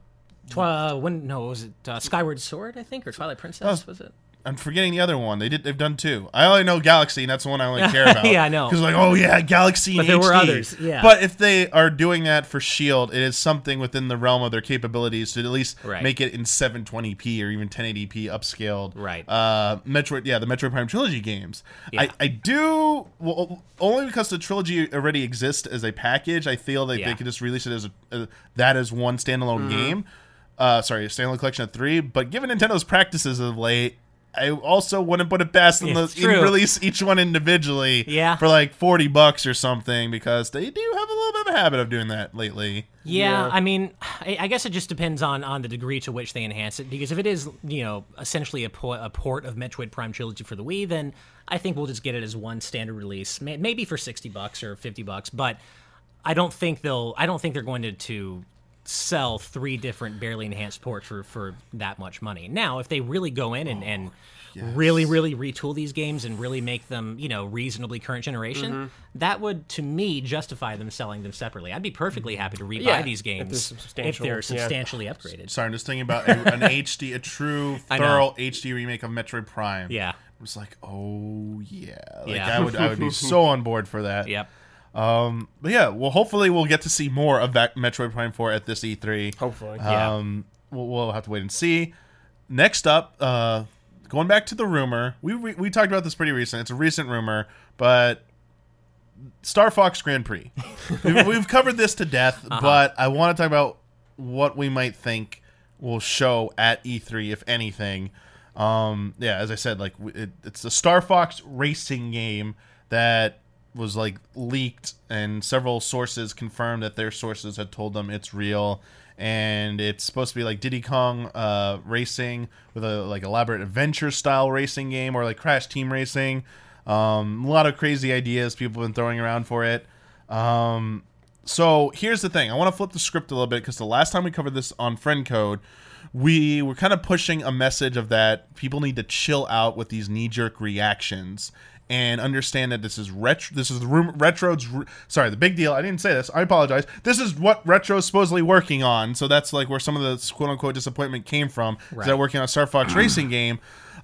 Tw- when no, was it uh, Skyward Sword? I think or Twilight Princess was it? I'm forgetting the other one. They did. They've done two. I only know Galaxy, and that's the one I only care about. Yeah, I know. Because like, oh yeah, Galaxy. But there were others, yeah. But if they are doing that for Shield, it is something within the realm of their capabilities to at least Right. make it in 720p or even 1080p upscaled. Right. Uh, Metroid. Yeah, the Metroid Prime trilogy games. I, Yeah. I do well only because the trilogy already exists as a package. I feel that Yeah. they could just release it as a uh, that as one standalone Mm-hmm. game. Uh, sorry, a standalone collection of three. But given Nintendo's practices of late. I also wouldn't put it past them It's to release each one individually Yeah. for like 40 bucks or something because they do have a little bit of a habit of doing that lately. Yeah, Yeah. I mean, I, I guess it just depends on on the degree to which they enhance it. Because if it is, you know, essentially a, po- a port of Metroid Prime Trilogy for the Wii, then I think we'll just get it as one standard release, may, maybe for sixty bucks or fifty bucks. But I don't think they'll. I don't think they're going to to sell three different barely enhanced ports for for that much money. Now, if they really go in and and oh, really really retool these games and really make them you know reasonably current generation mm-hmm. that would to me justify them selling them separately i'd be perfectly mm-hmm. happy to rebuy Yeah, these if games if, they're yeah. substantially upgraded Sorry, I'm just thinking about a, an HD, a true, thorough HD remake of Metroid Prime. yeah I was like, oh yeah, like Yeah. I would, I would be so on board for that. yep Um, but yeah, well, hopefully we'll get to see more of that Metroid Prime 4 at this E3. Hopefully. Yeah. Um, we'll, we'll have to wait and see. Next up, uh, going back to the rumor, we, we we talked about this pretty recent. It's a recent rumor, but Star Fox Grand Prix. we've, we've covered this to death, but I want to talk about what we might think will show at E3, if anything. Um, yeah, as I said, like it, it's a Star Fox racing game that was like leaked, and several sources confirmed that their sources had told them it's real, and it's supposed to be like Diddy Kong uh, racing with a like elaborate adventure style racing game, or like Crash Team Racing. Um, a lot of crazy ideas people have been throwing around for it. Um, so here's the thing. I want to flip the script a little bit because the last time we covered this on Friend Code, we were kind of pushing a message of that people need to chill out with these knee jerk reactions and understand that this is retro. This is the room retro's. r- Sorry, the big deal. I didn't say this. I apologize. This is what retro is supposedly working on. So that's like where some of the quote unquote disappointment came from. Is that working on a Star Fox racing game?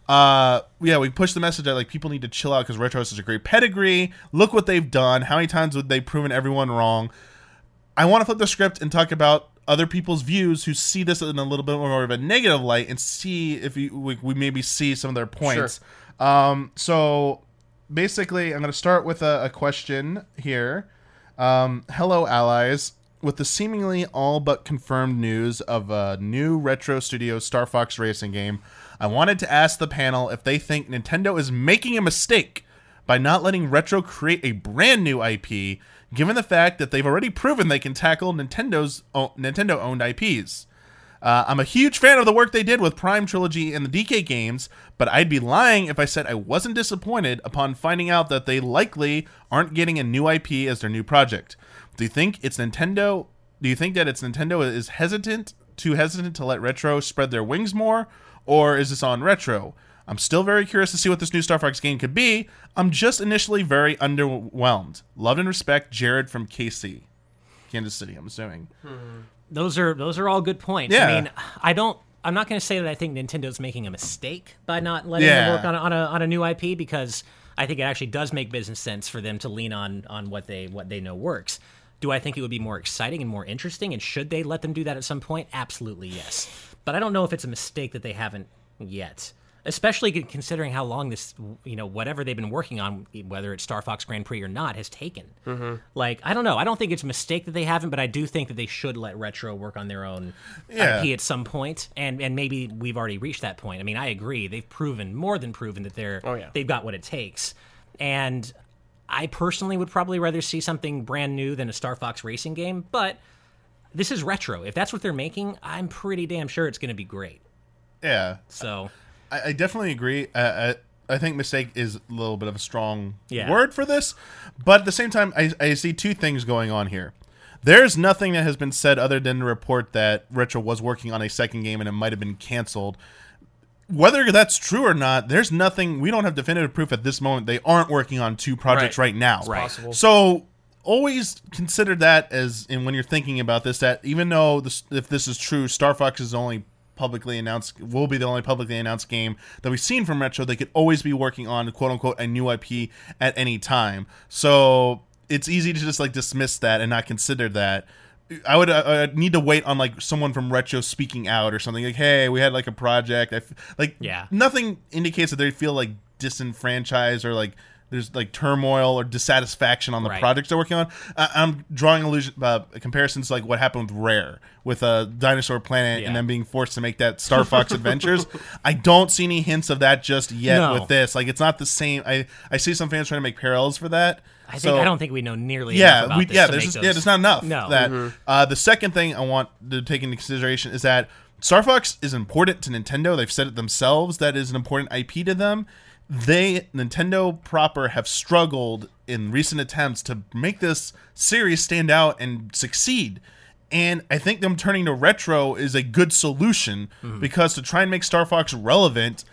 Uh, yeah, we pushed the message that like people need to chill out because retro has such a great pedigree. Look what they've done. How many times would they proven everyone wrong? I want to flip the script and talk about other people's views who see this in a little bit more of a negative light and see if we, we, we maybe see some of their points. Um, so basically, I'm going to start with a, a question here. Um, hello, allies. With the seemingly all but confirmed news of a new Retro Studios Star Fox racing game, I wanted to ask the panel if they think Nintendo is making a mistake by not letting Retro create a brand new IP, given the fact that they've already proven they can tackle Nintendo's o- Nintendo-owned IPs. Uh, I'm a huge fan of the work they did with Prime Trilogy and the DK games, but I'd be lying if I said I wasn't disappointed upon finding out that they likely aren't getting a new IP as their new project. Do you think it's Nintendo? Do you think that it's Nintendo is hesitant, too hesitant to let Retro spread their wings more, or is this on Retro? I'm still very curious to see what this new Star Fox game could be. I'm just initially very underwhelmed. Love and respect, Jared from KC, Kansas City. I'm assuming. Hmm. those are those are all good points. Yeah. I mean, I don't. I'm not going to say that I think Nintendo's making a mistake by not letting Yeah. them work on a, on a on a new IP because I think it actually does make business sense for them to lean on on what they what they know works. Do I think it would be more exciting and more interesting? And should they let them do that at some point? Absolutely yes. But I don't know if it's a mistake that they haven't yet. Especially considering how long this, you know, whatever they've been working on, whether it's Star Fox Grand Prix or not, has taken. Mm-hmm. Like, I don't know. I don't think it's a mistake that they haven't, but I do think that they should let Retro work on their own Yeah. IP at some point, and and maybe we've already reached that point. I mean, I agree. They've proven more than proven that they're Oh, yeah. they've got what it takes, and I personally would probably rather see something brand new than a Star Fox racing game, but. This is retro. If that's what they're making, I'm pretty damn sure it's going to be great. Yeah, So, I, I definitely agree. Uh, I, I think mistake is a little bit of a strong Yeah. word for this, but at the same time, I, I see two things going on here. There's nothing that has been said other than the report that Retro was working on a second game and it might have been canceled. Whether that's true or not, there's nothing. We don't have definitive proof at this moment. They aren't working on two projects Right. right, now. Right. Possible. So always consider that as and when you're thinking about this that even though this if this is true star fox is only publicly announced will be the only publicly announced game that we've seen from retro they could always be working on quote unquote a new ip at any time so it's easy to just like dismiss that and not consider that I would uh, need to wait on like someone from Retro speaking out or something like, "Hey, we had like a project." I f-, like, Yeah. nothing indicates that they feel like disenfranchised or like there's like turmoil or dissatisfaction on the Right. projects they're working on. I I'm drawing allusion uh, comparisons to like what happened with Rare with a Dinosaur Planet Yeah. and then being forced to make that Star Fox Adventures. I don't see any hints of that just yet No. with this. Like, it's not the same. I I see some fans trying to make parallels for that. I think So- I don't think we know nearly yeah, enough about we, this yeah. to There's make just, those. yeah, there's not enough. No. That uh, the second thing I want to take into consideration is that Star Fox is important to Nintendo. They've said it themselves that is an important IP to them. They Nintendo proper have struggled in recent attempts to make this series stand out and succeed. And I think them turning to retro is a good solution Mm-hmm. because to try and make Star Fox relevant,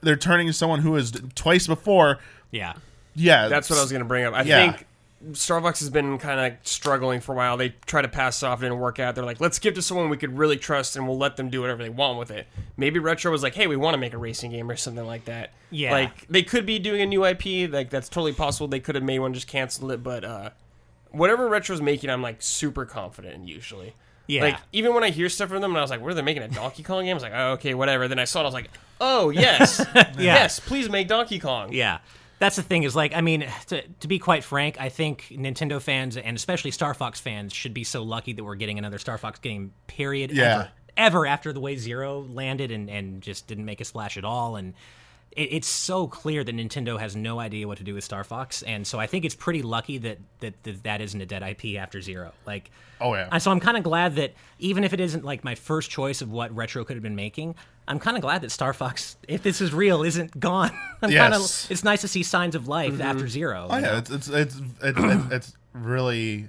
they're turning to someone who has twice before. Yeah. Yeah, That's what I was going to bring up. I Yeah. think Star Fox has been kind of struggling for a while. They try to pass off, it didn't work out. They're like, let's give to someone we could really trust, and we'll let them do whatever they want with it. Maybe Retro was like, hey, we want to make a racing game or something like that. Yeah. like they could be doing a new IP. Like that's totally possible. They could have made one, just canceled it. But uh, whatever Retro's making, I'm like super confident in usually. Yeah. Like even when I hear stuff from them, and I was like, "What are they making a Donkey Kong game?" I was like, "Oh, okay, whatever." Then I saw it, I was like, "Oh, yes, yes, please make Donkey Kong." Yeah. That's the thing is like I mean to, to be quite frank I think Nintendo fans and especially Star Fox fans should be so lucky that we're getting another Star Fox game period Yeah. ever ever after the way Zero landed and, and just didn't make a splash at all and it, it's so clear that Nintendo has no idea what to do with Star Fox and so I think it's pretty lucky that that that, that isn't a dead IP after Zero like Oh, yeah. and so I'm kind of glad that even if it isn't like my first choice of what Retro could have been making, I'm kind of glad that Star Fox, if this is real, isn't gone. I'm kind of. It's nice to see signs of life mm-hmm. after Zero. Oh yeah, know? it's it's it's it's, it's, it's really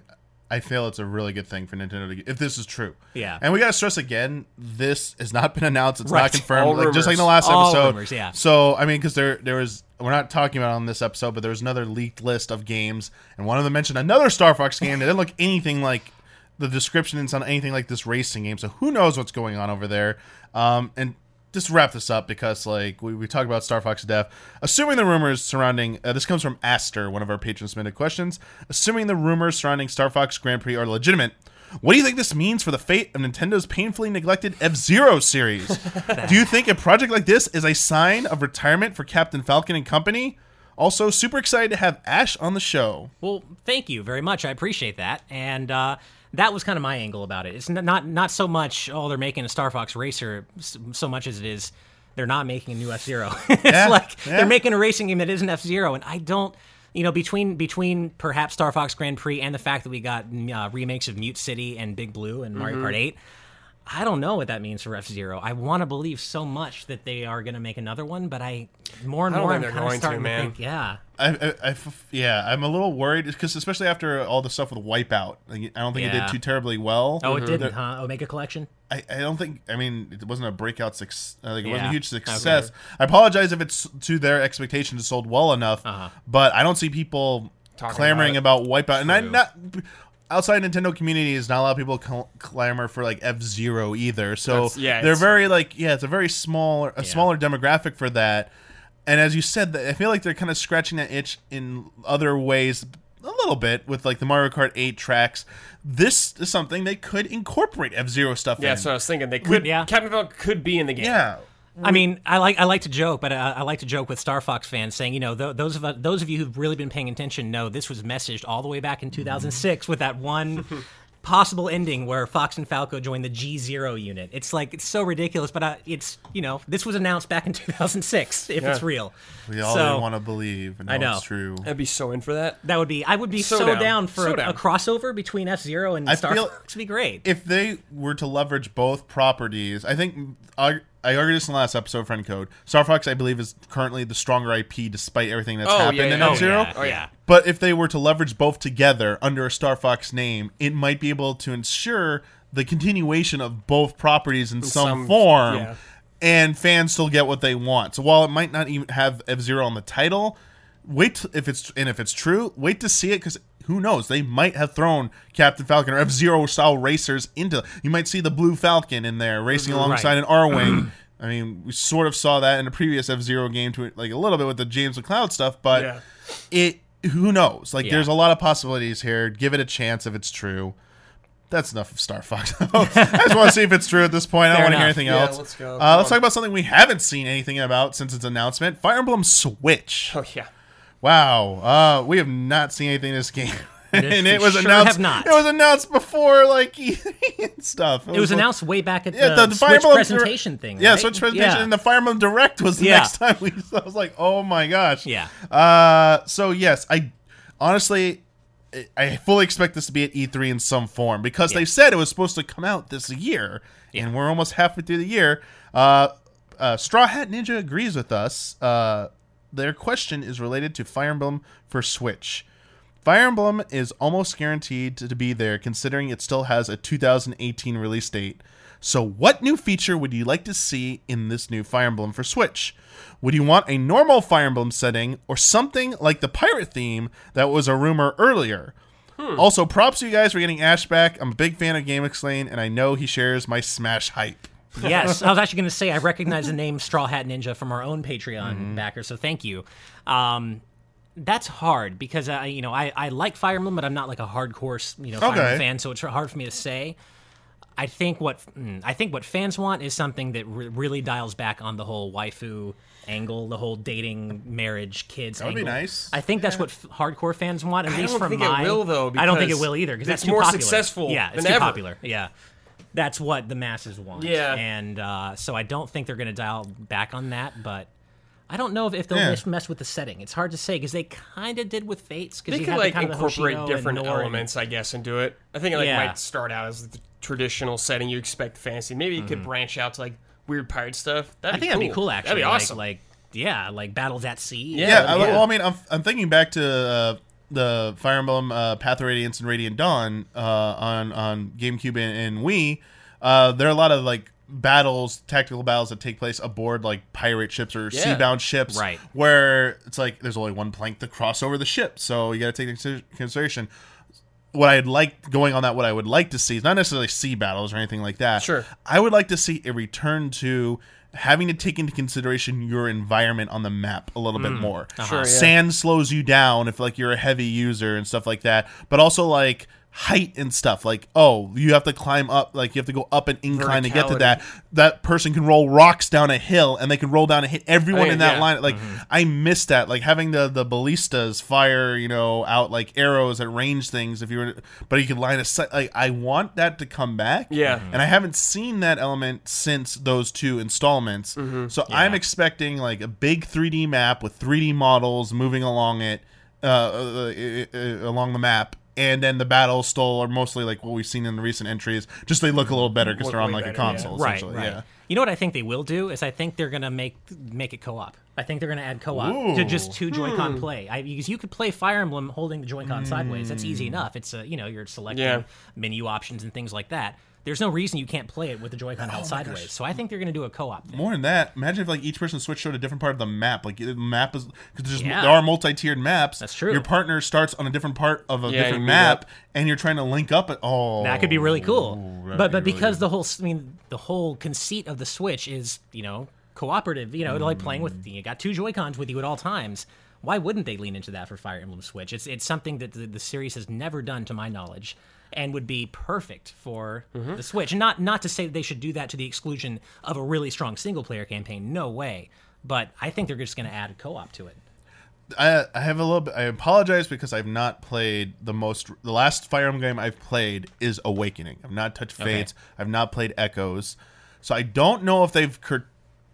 I feel it's a really good thing for Nintendo to get, if this is true. Yeah. And we got to stress again, this has not been announced. It's Right. not confirmed. Like, just like in the last All episode. rumors, yeah. So I mean, because there there was we're not talking about it on this episode, but there was another leaked list of games, and one of them mentioned another Star Fox game that didn't look anything like the description didn't sound anything like this racing game. So who knows what's going on over there? Um, and just wrap this up because like we, we talked about Star Fox Death. Assuming the rumors surrounding uh, this comes from Aster, one of our patrons submitted questions. Assuming the rumors surrounding Star Fox Grand Prix are legitimate. What do you think this means for the fate of Nintendo's painfully neglected F Zero series? do you think a project like this is a sign of retirement for Captain Falcon and company? Also, super excited to have Ash on the show. Well, thank you very much. I appreciate that. And uh, that was kind of my angle about it. It's not not so much oh they're making a Star Fox racer so much as it is they're not making a new F Zero. it's Yeah, like yeah. they're making a racing game that isn't F Zero, and I don't. You know, between between perhaps Star Fox Grand Prix and the fact that we got uh, remakes of Mute City and Big Blue and Mario Mm-hmm. Kart Eight, I don't know what that means for F Zero. I want to believe so much that they are going to make another one, but I more and I more I'm kind of going to, starting to, think, yeah, I, I, I f- yeah, I'm a little worried because especially after all the stuff with Wipeout, I don't think it did too terribly well. Oh, it didn't, There- huh? Omega Collection. I, I don't think. I mean, it wasn't a breakout success. Like, it wasn't a huge success. I apologize if it's to their expectations. It sold well enough, Uh-huh. but I don't see people Talking clamoring about, Wipeout. And I True. not outside Nintendo community is not a lot of people cl- clamor for like F Zero either. So That's- yeah, they're very like yeah, it's a very small a smaller demographic for that. And as you said, I feel like they're kind of scratching that itch in other ways a little bit with like the Mario Kart 8 tracks. This is something they could incorporate F Zero stuff Yeah, in. so I was thinking they could. Yeah. Captain Falcon could be in the game. yeah. I mean, I like I like to joke, but I, I like to joke with Star Fox fans, saying, you know, th- those of us- those of you who've really been paying attention know this was messaged all the way back in 2006 with that one possible ending where Fox and Falco join the F Zero unit. It's like it's so ridiculous, but uh, it's you know this was announced back in 2006 if it's real. We all so, want to believe, and know I know. it's true. I'd be so in for that. That would be I would be so, So down. down. for So a, down. a crossover between F Zero and I Star feel- Fox. Would be great. If they were to leverage both properties, I think I, I argued this in the last episode, Friend Code. Star Fox, I believe, is currently the stronger IP despite everything that's Oh, happened yeah, in yeah. F Zero. Oh, yeah, Oh, yeah. But if they were to leverage both together under a Star Fox name, it might be able to ensure the continuation of both properties in some, some- form, yeah. and fans still get what they want. So while it might not even have F Zero on the title, wait t- if it's and if it's true, wait to see it because who knows? They might have thrown Captain Falcon or F Zero style racers into. You might see the Blue Falcon in there racing alongside an Arwing. I mean, we sort of saw that in a previous F Zero game to like a little bit with the James McCloud stuff, but Yeah. it who knows? Like, Yeah. there's a lot of possibilities here. Give it a chance if it's true. That's enough of Star Fox. I just want to see if it's true at this point. I don't Fair want to hear anything Yeah, else. let's go. Uh, let's on. talk about something we haven't seen anything about since its announcement. Fire Emblem Switch. Oh yeah. Wow, uh, we have not seen anything in this game, and it was sure announced. have not. It was announced before, like and stuff. it was like- announced way back at Yeah, the, the, the Fire Switch presentation thing. Yeah, right? Switch presentation, Yeah. and the Fire Emblem Direct was the Yeah. next time we. I was like, oh my gosh. Yeah. Uh, so yes, I honestly, I- fully expect this to be at E3 in some form because they said it was supposed to come out this year, and we're almost halfway through the year. Uh, uh, Straw Hat Ninja agrees with us. Uh, their question is related to Fire Emblem for Switch. Fire Emblem is almost guaranteed to be there considering it still has a 2018 release date. So, what new feature would you like to see in this new Fire Emblem for Switch? Would you want a normal Fire Emblem setting or something like the pirate theme that was a rumor earlier? Hmm. Also, props to you guys for getting Ash back. I'm a big fan of GameXplain, and I know he shares my Smash hype. Yes, I was actually going to say I recognize the name Straw Hat Ninja from our own Patreon Mm-hmm. backer, so thank you. Um, that's hard because I, you know, I, I like Fire Emblem, but I'm not like a hardcore, you know, Fire Okay. Fan, so it's hard for me to say. I think what mm, I think what fans want is something that re- really dials back on the whole waifu angle, the whole dating, marriage, kids. That would be nice. I think that's what f- hardcore fans want. At I least don't from think it my, will, though, I don't think it will either because that's too more popular. successful Yeah, it's than too ever. popular. Yeah, that's what the masses want. Yeah. and uh, so I don't think they're going to dial back on that, but. I don't know if, if they'll Yeah. mess, mess with the setting. It's hard to say because they kind of did with Fates. Because They you could like the, kind incorporate different and Nohr and- elements, I guess, into it. I think it like Yeah. might start out as the traditional setting you expect fantasy. Maybe it could branch out to like weird pirate stuff. That'd Mm-hmm. I think cool. that'd be cool. Actually, that'd be awesome. Like, yeah, like battles at sea. Yeah, Yeah, I, well. I mean, I'm, I'm thinking back to uh, the Fire Emblem uh, Path of Radiance and Radiant Dawn uh, on on GameCube and, and Wii, uh, there are a lot of like battles, tactical battles that take place aboard like pirate ships or Yeah. seabound ships, Right. Where it's like there's only one plank to cross over the ship, so you got to take into consideration. What I'd like going on that, what I would like to see is not necessarily sea battles or anything like that. Sure. I would like to see a return to having to take into consideration your environment on the map a little bit hmm. more. Uh-huh. Sure, yeah. Sand slows you down if like you're a heavy user and stuff like that, but also like height and stuff. Like oh you have to climb up like you have to go up an incline to get to that. That person can roll rocks down a hill and they can roll down and hit everyone Oh, yeah, in that yeah. line. Like i miss that. Like having the the ballistas fire you know out like arrows at range things if you were but you could line a sight like i want that to come back. Yeah. and i haven't seen that element since those two installments. Mm-hmm. so i'm expecting like a big 3d map with 3d models moving along it uh, uh, uh, uh, along the map and then the battles still are mostly like what we've seen in the recent entries just they look a little better because they're on like a better, yeah. console right, essentially right. yeah You know what I think they will do is I think they're gonna make make it co-op. I think they're gonna add co-op to just two Joy-Con Hmm. play. I, because you could play Fire Emblem holding the Joy-Con sideways. That's easy Hmm. enough. It's a you know you're selecting Yeah. menu options and things like that. There's no reason you can't play it with the Oh Joy-Con held sideways. So I think they're gonna do a co-op thing. More than that, imagine if like each person switched to a different part of the map. Like the map is because there's Yeah. there are multi-tiered maps. That's true. Your partner starts on a different part of a Yeah, different map, and you're trying to link up. It oh, That could be really cool. that'd But be but really because the whole I mean the whole conceit of the Switch is you know cooperative. You know like playing Mm. with you got two Joy Cons with you at all times. Why wouldn't they lean into that for Fire Emblem Switch? It's it's something that the, the series has never done to my knowledge. And would be perfect for Mm-hmm. the Switch. Not not to say that they should do that to the exclusion of a really strong single player campaign. No way. But I think they're just going to add a co-op to it. I, I have a little bit. I apologize because I've not played the most. The last Fire Emblem game I've played is Awakening. I've not touched Fates. I've not played Echoes, so I don't know if they've cur-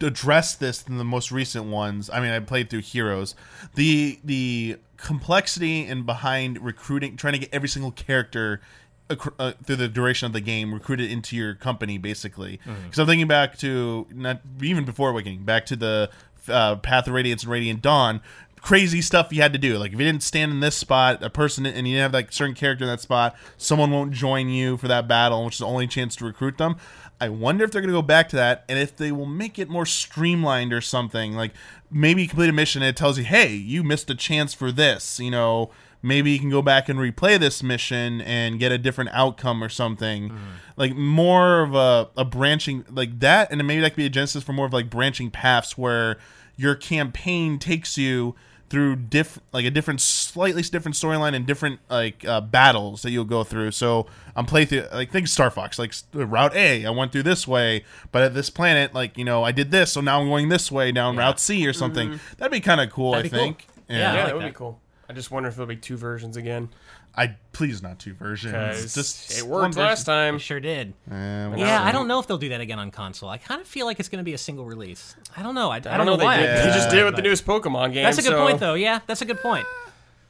addressed this in the most recent ones. I mean, I played through Heroes. The the complexity and behind recruiting, trying to get every single character ac- uh, through the duration of the game recruited into your company basically. Because i'm thinking back to not even before awakening back to the uh, path of radiance and radiant dawn crazy stuff you had to do. Like if you didn't stand in this spot a person and you didn't have like certain character in that spot someone won't join you for that battle which is the only chance to recruit them. I wonder if they're going to go back to that and if they will make it more streamlined or something. Like maybe you complete a mission and it tells you hey you missed a chance for this you know maybe you can go back and replay this mission and get a different outcome or something. Mm-hmm. Like more of a, a branching like that and then maybe that could be a genesis for more of like branching paths where your campaign takes you through diff like a different slightly different storyline and different like uh, battles that you'll go through. So i'm playing through like think star fox like uh, route a i went through this way but at this planet like you know i did this so now i'm going this way down route c or something. Mm-hmm. That'd be kind of cool That'd i be cool. think. Yeah, Yeah, like that would that. be cool. I just wonder if there'll be two versions again. I please not two versions. Just it one worked version. last time. It sure did. Eh, well, Yeah, I don't know if they'll do that again on console. I kind of feel like it's going to be a single release. I don't know. I, I, I don't know, They, why. did. I they feel just did it way, with the newest Pokemon game. That's a good so- point, though. Yeah, that's a good point.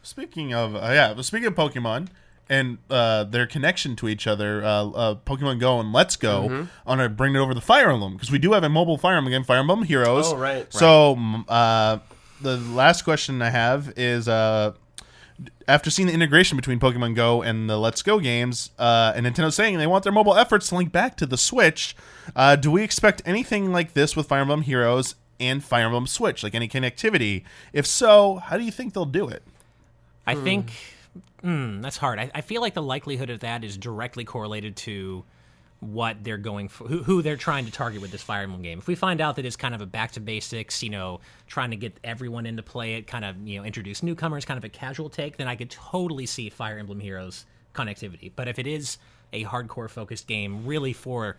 Speaking of, uh, yeah, speaking of Pokemon and uh, their connection to each other, uh, uh, Pokemon Go and Let's Go, Mm-hmm. I want to bring it over the Fire Emblem because we do have a mobile Fire Emblem game, Fire Emblem Heroes. Oh, right, So, m- uh, the last question I have is. Uh, after seeing the integration between Pokemon Go and the Let's Go games, uh, and Nintendo saying they want their mobile efforts to link back to the Switch, uh, do we expect anything like this with Fire Emblem Heroes and Fire Emblem Switch, like any connectivity? If so, how do you think they'll do it? I think mm, that's hard. I, I feel like the likelihood of that is directly correlated to what they're going for, who, who they're trying to target with this Fire Emblem game. If we find out that it's kind of a back to basics, you know, trying to get everyone into play it, kind of you know introduce newcomers, kind of a casual take, then I could totally see Fire Emblem Heroes connectivity. But if it is a hardcore focused game, really for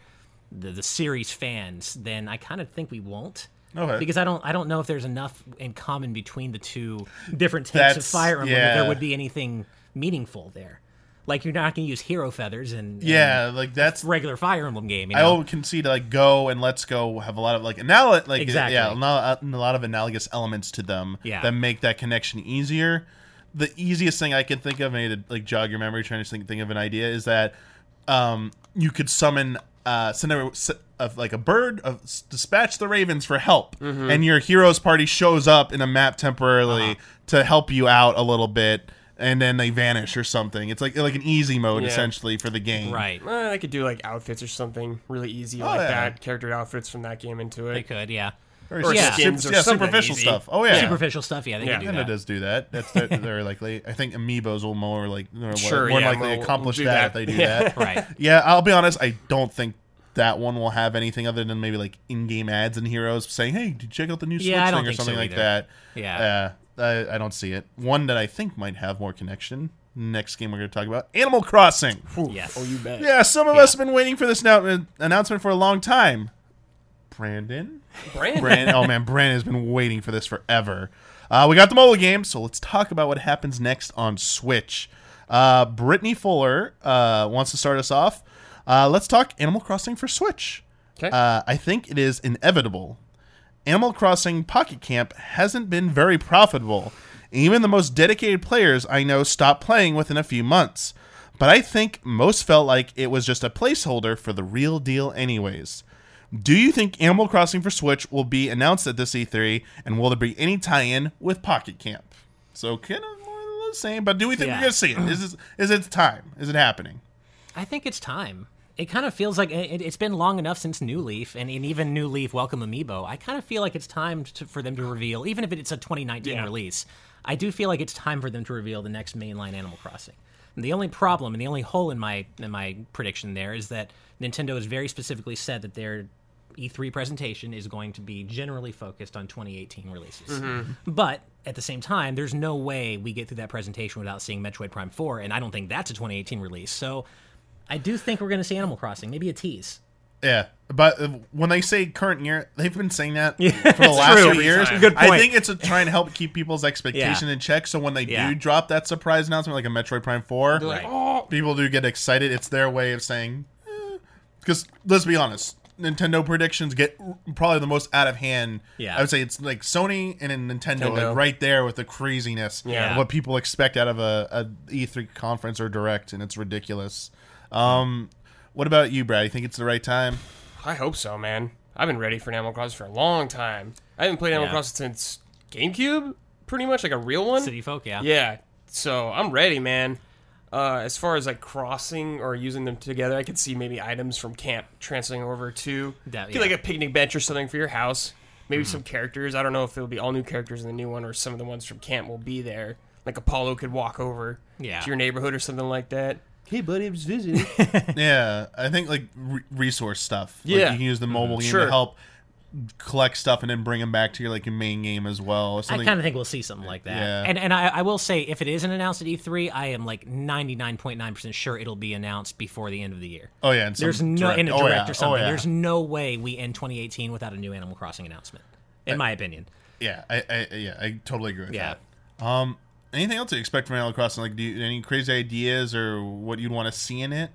the, the series fans, then I kind of think we won't. Okay. Because I don't, I don't know if there's enough in common between the two different takes of Fire Emblem that there would be anything meaningful there. Like you're not going to use hero feathers and, Yeah, like that's regular Fire Emblem game. You I know? will concede like Go and Let's Go have a lot of like anal like Exactly. yeah, a lot, of analogous elements to them Yeah. that make that connection easier. The easiest thing I can think of, maybe to like jog your memory, trying to think, think of an idea, is that um, you could summon uh, send a, of like a bird of dispatch the ravens for help, and your heroes party shows up in a map temporarily to help you out a little bit. And then they vanish or something. It's like like an easy mode Yeah. essentially for the game. Right. Uh, I could do like outfits or something really easy Oh, like yeah. that. Character outfits from that game into it. They could, yeah. Very Or yeah, skins or yeah, superficial easy. stuff. Oh yeah, Superficial stuff, yeah, they Yeah. can do Nintendo that. does do that. That's they're, they're likely. I think amiibos will more like more, Sure, more yeah, likely we'll- accomplish we'll that, that. if they do Yeah. that. Right. Yeah, I'll be honest. I don't think that one will have anything other than maybe like in-game ads and heroes saying, "Hey, did you check out the new Switch Yeah, thing" or think so something like that. Yeah. Uh, I, I don't see it. One that I think might have more connection. Next game we're going to talk about Animal Crossing. Yes. Oh, you bet. Yeah, some of Yeah. us have been waiting for this now- announcement for a long time. Brandon. Brand. Brandon. Oh man, Brandon has been waiting for this forever. Uh, we got the mobile game, so let's talk about what happens next on Switch. Uh, Brittany Fuller uh, wants to start us off. Uh, let's talk Animal Crossing for Switch. 'Kay. Uh, I think it is inevitable. Animal Crossing Pocket Camp hasn't been very profitable. Even the most dedicated players I know stopped playing within a few months. But I think most felt like it was just a placeholder for the real deal, anyways. Do you think Animal Crossing for Switch will be announced at this E3, and will there be any tie-in with Pocket Camp? So kind of the same, but do we think Yeah. we're gonna see it? Is this, is it time? Is it happening? I think it's time. It kind of feels like it, it's been long enough since New Leaf, and, and even New Leaf Welcome Amiibo. I kind of feel like it's time to, for them to reveal, even if it's a 2019 Yeah. release. I do feel like it's time for them to reveal the next mainline Animal Crossing. And the only problem and the only hole in my in my prediction there is that Nintendo has very specifically said that their E3 presentation is going to be generally focused on 2018 releases. Mm-hmm. But at the same time, there's no way we get through that presentation without seeing Metroid Prime 4, and I don't think that's a 2018 release. So I do think we're going to see Animal Crossing, maybe a tease. Yeah, but uh, when they say current year, they've been saying that for the last true. few years. time. Good I think it's to try and help keep people's expectation in check. So when they Yeah. do drop that surprise announcement, like a Metroid Prime Four, They're like, oh, people do get excited. It's their way of saying, because let's be honest, Nintendo predictions get probably the most out of hand. Yeah. I would say it's like Sony and then Nintendo, Nintendo. like right there with the craziness Yeah. of what people expect out of a, a E3 conference or direct, and it's ridiculous. Um, what about you, Brad? You think it's the right time? I hope so, man. I've been ready for Animal Crossing for a long time. I haven't played Animal Yeah. Crossing since GameCube, pretty much like a real one. City Folk, yeah. Yeah, so I'm ready, man. Uh, as far as like crossing or using them together, I could see maybe items from camp transferring over to That- get like yeah. a picnic bench or something for your house. Maybe some characters. I don't know if it'll be all new characters in the new one or some of the ones from camp will be there. Like Apollo could walk over Yeah. to your neighborhood or something like that. Hey, buddy, I'm just visiting. Yeah, I think like re- resource stuff. Like, Yeah. you can use the mobile game Sure. to help collect stuff and then bring them back to your like your main game as well. I kind of think we'll see something like that. Yeah. And and I, I will say, if it isn't announced at E3, I am like 99.9% sure it'll be announced before the end of the year. oh yeah, and There's no direct- in a oh, yeah. or something. Oh, yeah. There's no way we end 2018 without a new Animal Crossing announcement, in my opinion. yeah, I, I yeah, I totally agree with Yeah. that. Um, anything else you expect from Animal Crossing? Like, do you, any crazy ideas or what you'd want to see in it?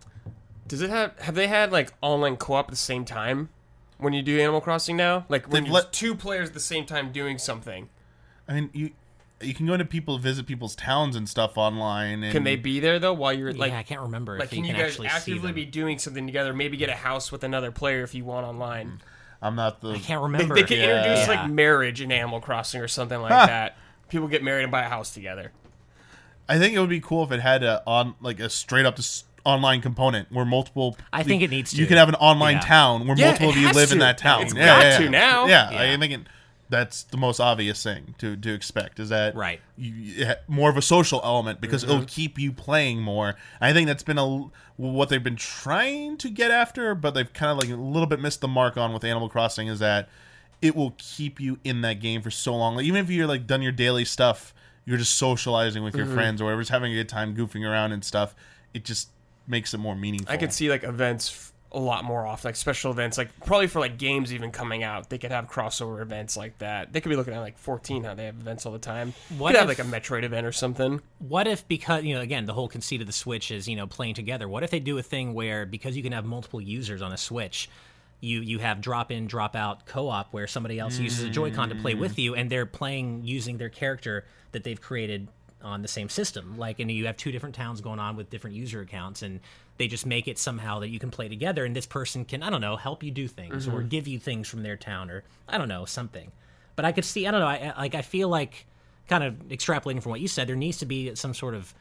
Does it have? Have they had like online co-op at the same time when you do Animal Crossing now? Like when They've you let- two players at the same time doing something. I mean, you you can go into people visit people's towns and stuff online. And Can they be there though while you're like? yeah, I can't remember Like, if can you you can guys actually see actively them. be doing something together? Maybe get a house with another player if you want online. I'm not the. I can't They, remember. they can Yeah. introduce Yeah. like marriage in Animal Crossing or something like Huh. that. People get married and buy a house together. I think it would be cool if it had a on like a straight up s- online component where multiple. I think it needs to. You to. could have an online Yeah. town where Yeah, multiple of you has live in that town. It's yeah, got yeah, to yeah. now. Yeah, Yeah. I think it, that's the most obvious thing to to expect is that Right. you, you more of a social element because Mm-hmm. it'll keep you playing more. I think that's been a what they've been trying to get after, but they've kind of like a little bit missed the mark on with Animal Crossing is that it will keep you in that game for so long. Like, even if you're like done your daily stuff, you're just socializing with your Mm-hmm. friends or whatever, just having a good time goofing around and stuff. It just makes it more meaningful. I could see like events f- a lot more often, like special events, like probably for like games even coming out. They could have crossover events like that. They could be looking at like 14 how they have events all the time. What could have like a Metroid event or something. What if because you know again the whole conceit of the Switch is you know playing together. What if they do a thing where because you can have multiple users on a Switch, you you have drop in drop out co op where somebody else uses a Joy-Con to play with mm. you and they're playing using their character that they've created on the same system. Like and you have two different towns going on with different user accounts and they just make it somehow that you can play together and this person can I don't know help you do things or mm-hmm. give you things from their town or I don't know something. But I could see I don't know I I- like I feel like kind of extrapolating from what you said, there needs to be some sort of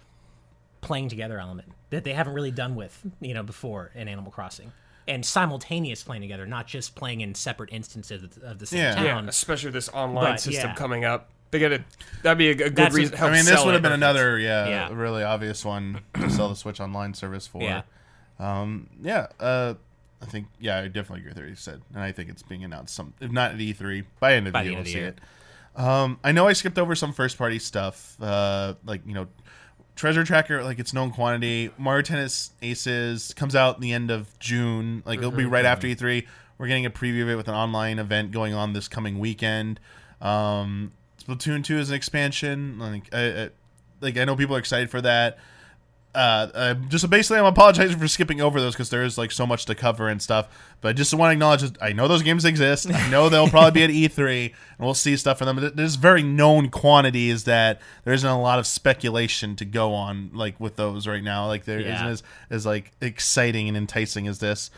playing together element that they haven't really done with you know before in Animal Crossing. And simultaneous playing together, not just playing in separate instances of the- same Yeah. Yeah, especially with this online But, system yeah. coming up. They got to. That'd be a, good That's reason. I mean, this would have been another, yeah, Yeah. really obvious one to sell the Switch Online service for. Yeah. Um, yeah, uh, I think, yeah, I definitely agree with what you said, and I think it's being announced some, if not at E3, by end of By the the year, we'll see the it. Um, I know I skipped over some first party stuff, uh, like you know, Treasure Tracker, like it's known quantity. Mario Tennis Aces comes out in the end of June, like it'll be Mm-hmm. right after E3. We're getting a preview of it with an online event going on this coming weekend. Um, Splatoon 2 is an expansion. Like, I, I, like I know people are excited for that. Uh, uh, just basically, I'm apologizing for skipping over those because there is like so much to cover and stuff. But I just want to acknowledge that I know those games exist. I know they'll probably be at E3, and we'll see stuff for them. There's very known quantities that there isn't a lot of speculation to go on like with those right now. Like there Yeah. not as as like exciting and enticing as this.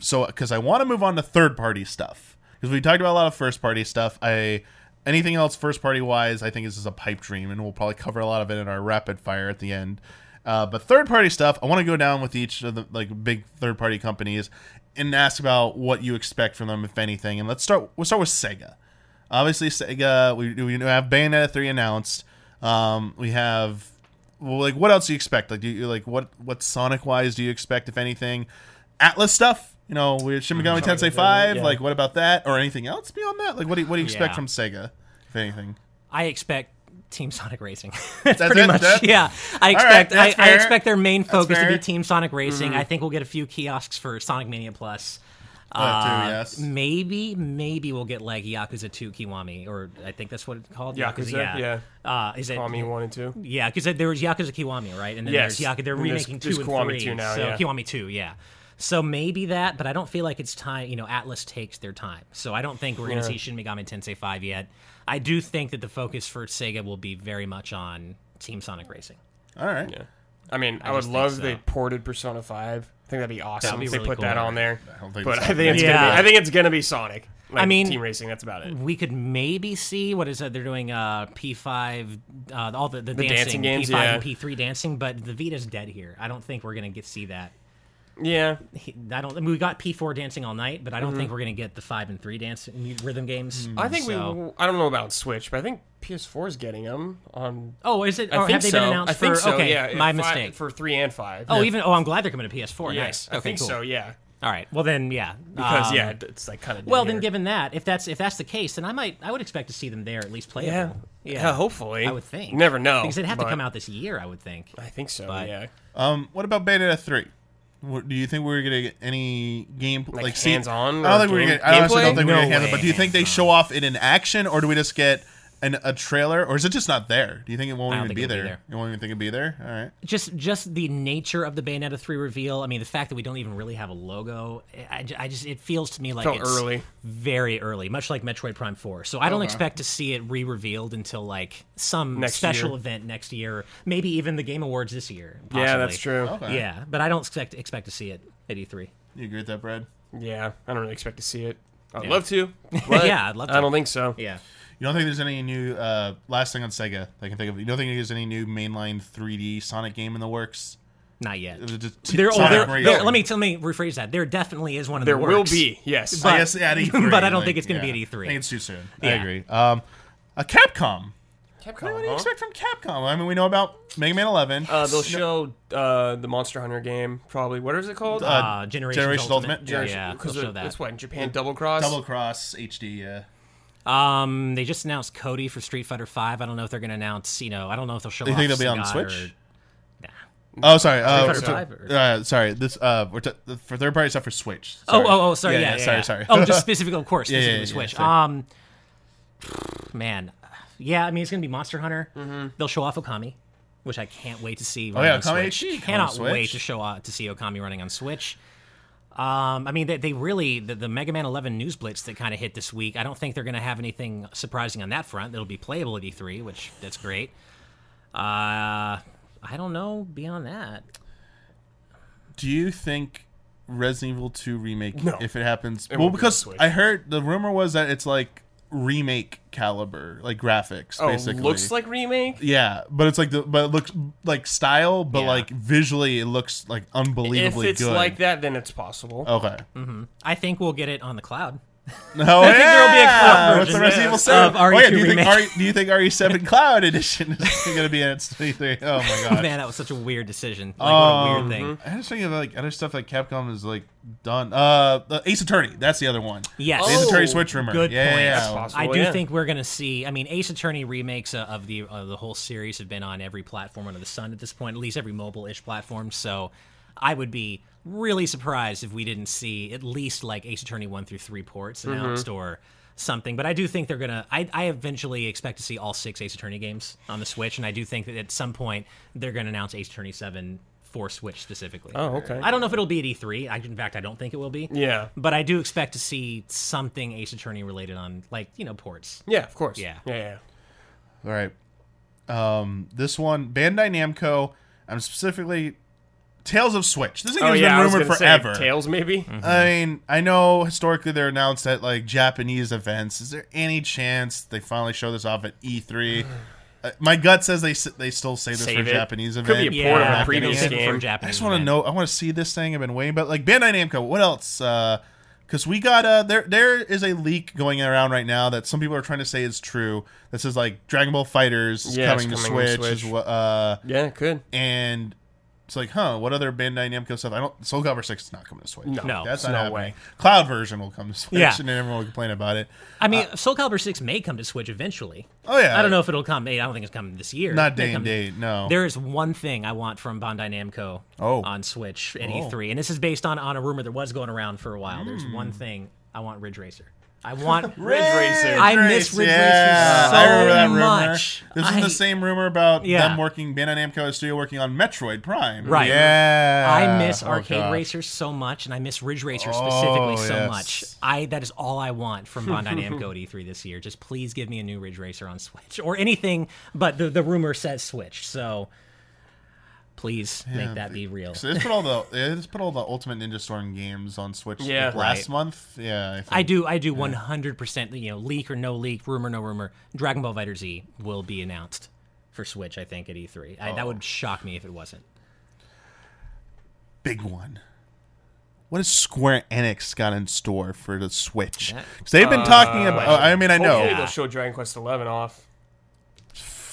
So because I want to move on to third party stuff because we talked about a lot of first party stuff. I anything else first party wise, I think this is a pipe dream, and we'll probably cover a lot of it in our rapid fire at the end. Uh, but third party stuff, I want to go down with each of the like big third party companies and ask about what you expect from them, if anything. And let's start. We'll start with Sega. Obviously, Sega. We we have Bayonetta three announced. Um, we have well, like what else do you expect? Like, do you like what what Sonic wise do you expect, if anything? Atlus stuff. You know, we Shin Megami Tensei five. yeah. Like, what about that, or anything else beyond that? Like, what do you, what do you expect Yeah. from Sega, if anything? I expect Team Sonic Racing. that's, That's pretty it? much That- yeah. I expect that's I, I expect their main focus to be Team Sonic Racing. I think we'll get a few kiosks for Sonic Mania Plus. That too, Uh, yes. Maybe, maybe we'll get like Yakuza 2 Kiwami, or I think that's what it's called. Yakuza, yeah. yeah. Uh, is it? Kiwami one and two. Yeah, because there was Yakuza Kiwami, right? And then Yes. there's Yakuza. They're And remaking there's two and Kiwami three. 2 now, so yeah. Kiwami two, yeah. So maybe that, but I don't feel like it's time. You know, Atlus takes their time, so I don't think we're going to see Shin Megami Tensei five yet. I do think that the focus for Sega will be very much on Team Sonic Racing. All right. Yeah. I mean, I, I would love so. if they ported Persona Five. I think that'd be awesome That'd be if they really put cool. that on there. I don't think But so. I think it's Yeah. gonna be. I think it's gonna be Sonic. Like, I mean- Team Racing. That's about it. We could maybe see what is it? They're doing uh, P5, uh, all the, the, The dancing games, P5 yeah. and P3 dancing, but the Vita's dead here. I don't think we're going to get see that. Yeah. He- I don't. I mean, we got P4 dancing all night, but I don't Mm-hmm. think we're going to get the five and three dance rhythm games. I think So- we. I don't know about Switch, but I think PS4 is getting them on. Oh, is it? I Or think have they so. been announced I think for? so. okay, yeah, my fi- mistake. For three and five. oh, even oh, I'm glad they're coming to PS4. yes, nice. I Okay, think cool. so. Yeah, All right. Well, then, yeah. because Um, yeah, it's like kind of. Well, then, given that, if that's if that's the case, then I might I would expect to see them there at least playable. yeah, yeah, hopefully. I would think. You never know. because they'd have to come out this year. I would think. I think so. but- yeah. Um, what about Bayonetta three? What, do you think we're gonna get any game Like, like, see- hands-on I don't think we're gonna. I honestly don't think we're gonna handle. it, But do you think they show off it in action, or do we just get an, a trailer, or is it just not there? Do you think it won't I don't even think be it'll there? be there. You won't even think it'd be there. All right. just just the nature of the Bayonetta 3 reveal. I mean, the fact that we don't even really have a logo. I, I just it feels to me like Felt it's early. very early, much like Metroid Prime 4. So I don't Okay. expect to see it re-revealed until like some Next special year. event next year, maybe even the Game Awards this year. Yeah, that's true. Okay. Yeah, but I don't expect expect to see it at E E3. You agree with that, Brad? Yeah, I don't really expect to see it. I'd Yeah. love to. but Yeah, I'd love to. I don't think so. Yeah. You don't think there's any new uh, last thing on Sega that I can think of? You don't think there's any new mainline 3D Sonic game in the works? Not yet. It was just t- There, oh, there, there- let me let me rephrase that. There definitely is one in There the will be. Yes. I but- guess at E3, but I don't like, think it's gonna be yeah. at E3. I think it's too soon. I agree. Um, a Capcom. Capcom, What do you huh? expect from Capcom? I mean, we know about Mega Man 11. Uh, they'll show uh, the Monster Hunter game. Probably. What is it called? uh, Generations, Generations Ultimate. Ultimate? Yeah, Yeah, yeah because they'll show that. it's what in Japan Double Cross. Double Cross HD. Yeah. Um, they just announced Cody for Street Fighter Five. I don't know if they're going to announce. You know, I don't know if they'll show. Do you think off they'll be on Sagat Switch? Or, Oh, sorry. Uh, Fighter Five, or- uh, sorry. This uh, we're t- for third party stuff for Switch. oh, Sorry. oh, oh, sorry. Yeah, yeah, sorry, yeah. sorry. Oh, just specifically, of course, Yeah, yeah, specifically yeah, Switch. Um, man, yeah. I mean, it's going to be Monster Hunter. They'll show off Okami, which I can't wait to see. running yeah, on Okami Switch. Cannot Switch. wait to show uh, to see Okami running on Switch. Um, I mean, they, they really the, the Mega Man 11 news blitz that kind of hit this week. I don't think they're going to have anything surprising on that front. That'll be playable at E3, which that's great. Uh, I don't know beyond that. Do you think Resident Evil 2 remake, No. if it happens, It well, won't be because I heard the rumor was that it's like remake caliber, like graphics, Oh, basically. looks like remake. yeah, but it's like the but it looks like style, but Yeah. like visually, it looks like unbelievably. If it's good. like that, then it's possible. okay. Mm-hmm. I think we'll get it on the cloud. No, think there'll be a cloud What's the version, Resident Evil 7? of oh, yeah, do you think. RE, do you think RE7 Cloud Edition is going to be in its 23? Oh my god. Man, that was such a weird decision. Like, what a weird thing. I just think of like other stuff that Capcom has like done. Uh, the Ace Attorney. That's the other one. Yes. Ace Attorney Oh, Switch rumor. good yeah, point. Yeah, yeah. possible. I do yeah. think we're going to see. I mean, Ace Attorney remakes uh, of the of the whole series have been on every platform under the sun at this point, at least every mobile-ish platform. So, I would be really surprised if we didn't see at least like Ace Attorney one through three ports Mm-hmm. announced or something. But I do think they're gonna. I, I eventually expect to see all six Ace Attorney games on the Switch, and I do think that at some point they're going to announce Ace Attorney seven for Switch specifically. Oh, okay. I don't know if it'll be at E3. I, in fact, I don't think it will be. Yeah. But I do expect to see something Ace Attorney related on, like you know, ports. Yeah, of course. Yeah. Yeah, yeah. All right. Um, this one, Bandai Namco. I'm specifically Tales of Switch. This thing Oh has yeah, been rumored gonna forever. say Tales maybe. Mm-hmm. I mean, I know historically they're announced at like Japanese events. Is there any chance they finally show this off at E3? Uh, my gut says they they still save this Save for it. Japanese Could event. be a port of a Yeah, Back previous in they'll it. save it for. Japanese I just want to know. I want to see this thing. I've been waiting, but like Bandai Namco, what else? Because we got uh there there is a leak going around right now that some people are trying to say is true. That says like Dragon Ball FighterZ Yeah, it's coming, to coming to Switch, Switch. as well, uh, Yeah, it could. and it's like, huh? What other Bandai Namco stuff? I don't. Soul Calibur Six is not coming to Switch. No, No, that's no not happening. way. Cloud version will come to Switch, Yeah. and everyone will complain about it. I mean, Soul Calibur Six may come to Switch eventually. Oh yeah, I don't know if it'll come. I don't think it's coming this year. Not It day and date. No. There is one thing I want from Bandai Namco Oh. on Switch at Oh. E3, and this is based on on a rumor that was going around for a while. There's Hmm. one thing I want: Ridge Racer. I want Ridge Racer. I miss Ridge Racer so I remember that rumor. much. This is the same rumor about Yeah. them working Bandai Namco studio working on Metroid Prime. Right. Yeah. I miss Oh, Arcade gosh. Racers so much, and I miss Ridge Racer specifically Oh, so yes. much. I that is all I want from Bandai Namco at E3 this year. Just please give me a new Ridge Racer on Switch or anything. But the the rumor says Switch, so please make that be real. So they put all the they just put all the Ultimate Ninja Storm games on Switch Yeah. like, last Right. month. Yeah, I, think. I do, I do, one hundred percent. You know, leak or no leak, rumor no rumor. Dragon Ball FighterZ will be announced for Switch. I think at E3. I, That Oh. would shock me if it wasn't. Big one. What has Square Enix got in store for the Switch? 'Cause they've been uh, talking about. oh, I mean, I know. Hopefully they'll show Dragon Quest Eleven off.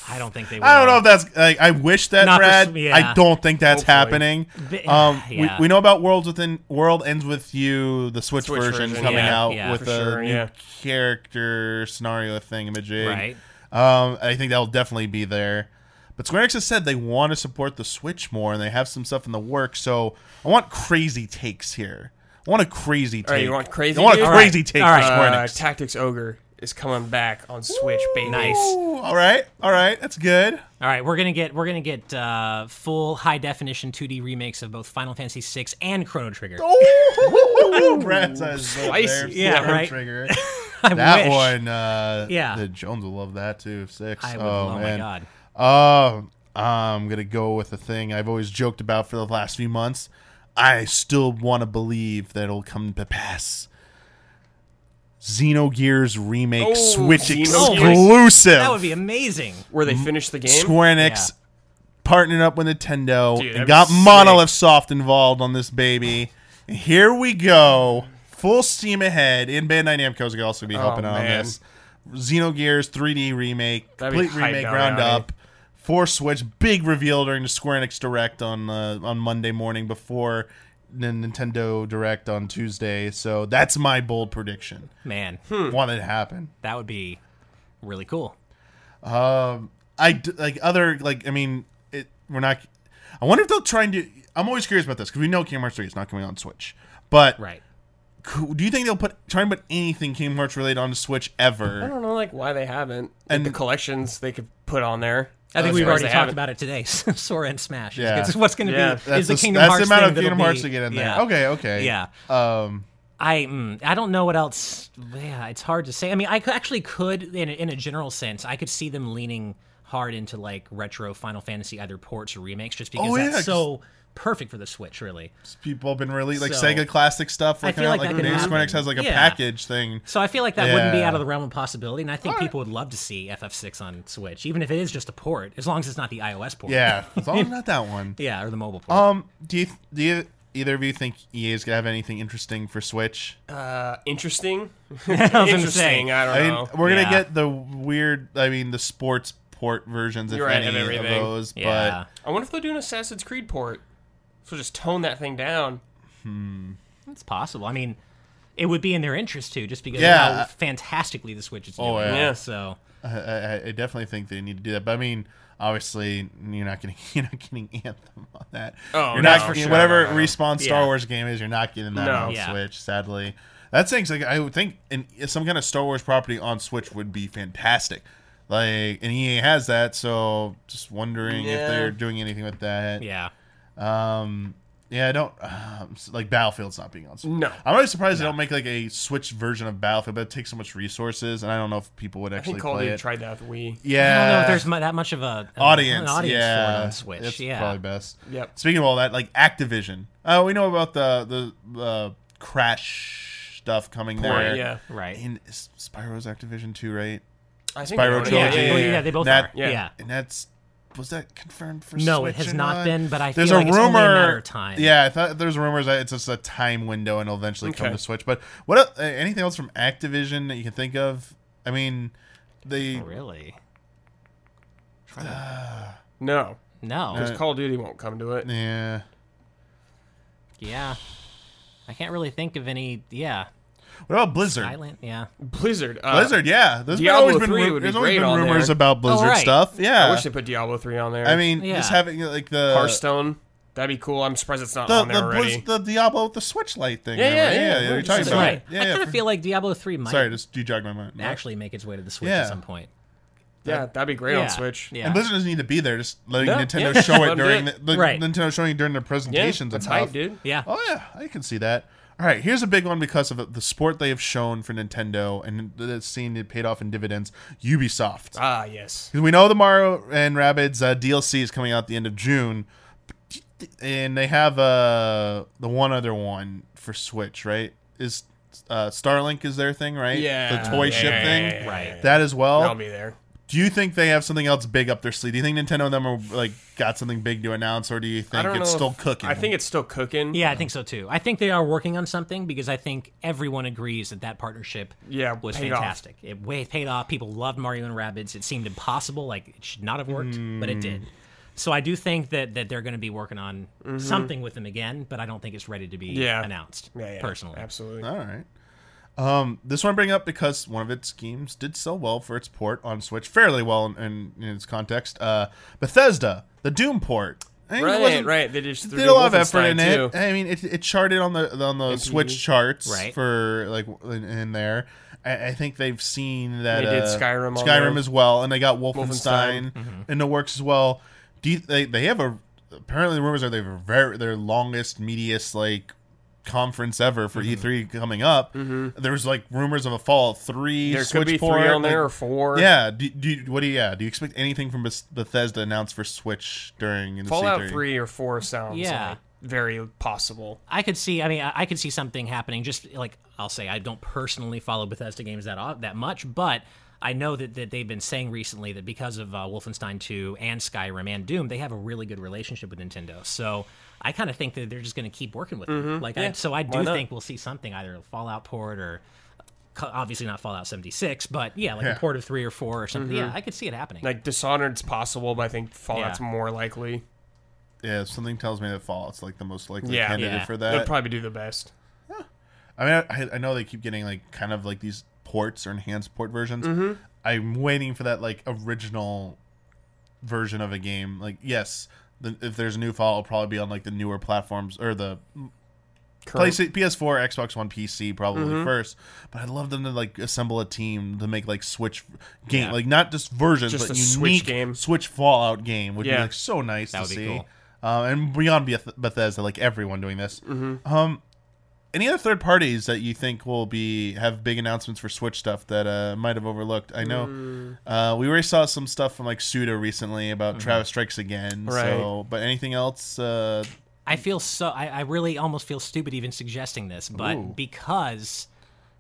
I don't think they. Will. I don't know if that's like I wish that, Not Brad. s- yeah. I don't think that's Hopefully. happening. Um, yeah. we, we know about Worlds Within World Ends with You, the Switch, Switch version, version, coming yeah, out yeah, with a sure, new yeah. character scenario thing imaging. Right. Um, I think that'll definitely be there. But Square Enix has said they want to support the Switch more, and they have some stuff in the works. So I want crazy takes here. I want a crazy take. All right, you want crazy I want a dude? crazy All right, take all for right. Square Uh, Tactics Ogre is coming back on Switch, baby. Nice. All right, all right, that's good. All right, we're gonna get we're gonna get uh, full high definition 2D remakes of both Final Fantasy VI and Chrono Trigger. Oh, Brad's eyes is Spicy. Yeah, Chrono right. Trigger. I That wish. one, uh, Yeah. the Jones will love that too. Six. I would, oh, oh, man. my god. Uh, I'm gonna go with a thing I've always joked about for the last few months. I still want to believe that it'll come to pass. Xenogears remake Oh, Switch Xenogears. exclusive. That would be amazing. Where they finish the game. Square Enix partnered up with Nintendo Dude, and got. Monolith Soft involved on this baby. And here we go, full steam ahead. And Bandai Namco's gonna also be helping out on Oh, man. this. Xenogears 3D remake, That'd complete remake, now, ground up. For Switch, big reveal during the Square Enix Direct on uh, on Monday morning before the Nintendo Direct on Tuesday. So that's my bold prediction. Man, Want it to happen. that would be really cool. Um, I d- like other like I mean, it. We're not. I wonder if they'll try and do. I'm always curious about this because we know Kingdom Hearts 3 is not coming on Switch, but Right. do you think they'll put try and put anything Kingdom Hearts related on the Switch ever? I don't know, like why they haven't. And- And the collections they could put on there. I think I'm we've already talked haven't. about it today. Sora and Smash. Yeah. It's what's going to Yeah. be That's is the the, Kingdom that's Hearts the amount thing of that'll Kingdom be- Hearts to get in there. yeah. Okay, okay. Yeah. Um, I mm, I don't know what else. Yeah, it's hard to say. I mean, I actually could, in a, in a general sense, I could see them leaning hard into like retro Final Fantasy either ports or remakes, just because Oh, yeah, that's 'cause- so perfect for the Switch, really. People have been really like So- Sega classic stuff. I Looking feel out, like like that could Square Enix has like a Yeah. package thing. So I feel like that wouldn't be out of the realm of possibility, and I think people would love to see FF6 on Switch, even if it is just a port, as long as it's not the iOS port. Yeah, as long as not that one. yeah, or the mobile port. Um, do you do you either of you think EA is gonna have anything interesting for Switch? Uh, interesting. I interesting. I don't I mean, know. we're gonna get the weird. I mean, the sports port versions, if You're right, any of of, everything. those. yeah, I wonder if they'll do an Assassin's Creed port. So just tone that thing down. Hmm. it's possible. I mean, it would be in their interest too, just because Yeah. of how fantastically the Switch is doing. Oh, yeah. Yeah. So I, I, I definitely think they need to do that. But I mean. Obviously, you're not getting you're not getting Anthem on that. Oh, you're no, not for you sure. whatever No, no, no. respawn Star Yeah. Wars game is. You're not getting that No. on Yeah. Switch. Sadly, that thing's like I would think in some kind of Star Wars property on Switch would be fantastic. Like and EA has that, so just wondering if they're doing anything with that. yeah, Um, yeah, I don't s- like Battlefield's not being on Switch. No. I'm really surprised they don't make like a Switch version of Battlefield, but it takes so much resources, and I don't know if people would I actually think Call play Duty it. tried that with Wii. yeah, I don't know if there's mu- that much of a an- audience, an audience yeah, for it on Switch. It's yeah, probably best. Yep. Speaking of all that, like Activision. Oh, we know about the the uh, Crash stuff coming Port, there. yeah. right. And Spyro's Activision too, right? I think Spyro they own it. Trilogy. yeah, Yeah, yeah, yeah, yeah. they both That- are. yeah. Yeah. And that's was that confirmed for sure? No, Switch it has or not been, but I There's feel a like it's rumor. only a matter of time. Yeah, I thought there's rumors that it's just a time window and it'll eventually come to Switch. But what? uh, Anything else from Activision that you can think of? I mean, they Oh, really? No, No. Uh, because Call of Duty won't come to it. yeah. yeah. I can't really think of any. Yeah. What about Blizzard? Silent. Yeah. Blizzard. Uh, Blizzard, yeah. There's been Diablo always been 3 ru- would be there's always great been rumors there. about Blizzard right. stuff. Yeah. I wish they put Diablo three on there. I mean, Yeah. just having like the Hearthstone. That'd be cool. I'm surprised it's not the on there the, already. The Diablo with the Switch light thing. Yeah, there, yeah, right? yeah. yeah. Yeah, You're talking about Right. Yeah, I kind of feel like Diablo 3 might Sorry, just you jogged my mind. actually make its way to the Switch Yeah. at some point. yeah, that'd be great yeah. on Switch. Yeah. And Blizzard doesn't need to be there. Just letting No, Nintendo yeah. show Let it 'em do during it. the, the Right. Nintendo showing it during the Yeah, presentations that's hype, dude. Yeah. Oh yeah, I can see that. All right, here's a big one because of the sport they have shown for Nintendo, and it's seen it paid off in dividends. Ubisoft, Ah, yes. 'Cause we know the Mario and Rabbids uh, DLC is coming out at the end of June, and they have uh the one other one for Switch, right? Is uh, Starlink is their thing, right? Yeah. the toy Yeah, ship yeah, thing, yeah, Right. that as well. I'll be there. Do you think they have something else big up their sleeve? Do you think Nintendo and them are like got something big to announce, or do you think it's still if- cooking? I think it's still cooking. Yeah, I think so too. I think they are working on something because I think everyone agrees that that partnership Yeah, was paid off. fantastic. It way paid off. People loved Mario and Rabbids. It seemed impossible, like it should not have worked, but it did. So I do think that that they're going to be working on something with them again, but I don't think it's ready to be Mm-hmm. Yeah. announced. Yeah, yeah, personally, absolutely. All right. Um, this one I bring up because one of its games did so well for its port on Switch, fairly well in, in, in its context. Uh, Bethesda, the Doom port. I it Right, right. They just threw Did a lot of effort in Wolfenstein, it. I mean, it, it charted on the on the Switch charts Right. for like in, in there. I, I think they've seen that They did uh, Skyrim Skyrim as well, and they got Wolfenstein, Wolfenstein. in the works as well. Do you, they they have a apparently the rumors are they have a very their longest meatiest like conference ever for Mm-hmm. E3 coming up. There was like rumors of a Fallout Three. There Switch could be port, three on there or four. yeah. Do, do what do you? Yeah. Do you expect anything from Bethesda announced for Switch during the Fallout E3? three or four sounds Yeah. like very possible. I could see. I mean, I I could see something happening. Just like I'll say, I don't personally follow Bethesda games that that much, but I know that, that they've been saying recently that because of uh, Wolfenstein 2 and Skyrim and Doom, they have a really good relationship with Nintendo. So I kind of think that they're just going to keep working with it, Like, I, so I do think we'll see something either a Fallout port or obviously not Fallout 76, but yeah, like Yeah. a port of three or four or something. Yeah, I could see it happening. Like Dishonored's possible, but I think Fallout's Yeah. more likely. Yeah, something tells me that Fallout's like the most likely Yeah. candidate Yeah. for They'll that. probably do the best. Yeah. I mean, I, I know they keep getting like kind of like these ports or enhanced port versions. Mm-hmm. I'm waiting for that like original version of a game. Like, yes, the, if there's a new Fallout, it'll probably be on like the newer platforms or the Current- PlayStation, PS4, Xbox One, PC probably Mm-hmm. first. But I'd love them to like assemble a team to make like Switch game, Yeah. like not just versions, Just but a unique Switch game. Switch Fallout game would be like so nice That to see. cool. Uh, and beyond Beth- Bethesda, like everyone doing this. Mm-hmm. Um, any other third parties that you think will be have big announcements for Switch stuff that uh, might have overlooked? I know Mm. uh, we already saw some stuff from like Suda recently about Travis Strikes Again. So, Right. but anything else? Uh, I feel so. I, I really almost feel stupid even suggesting this, but Ooh. because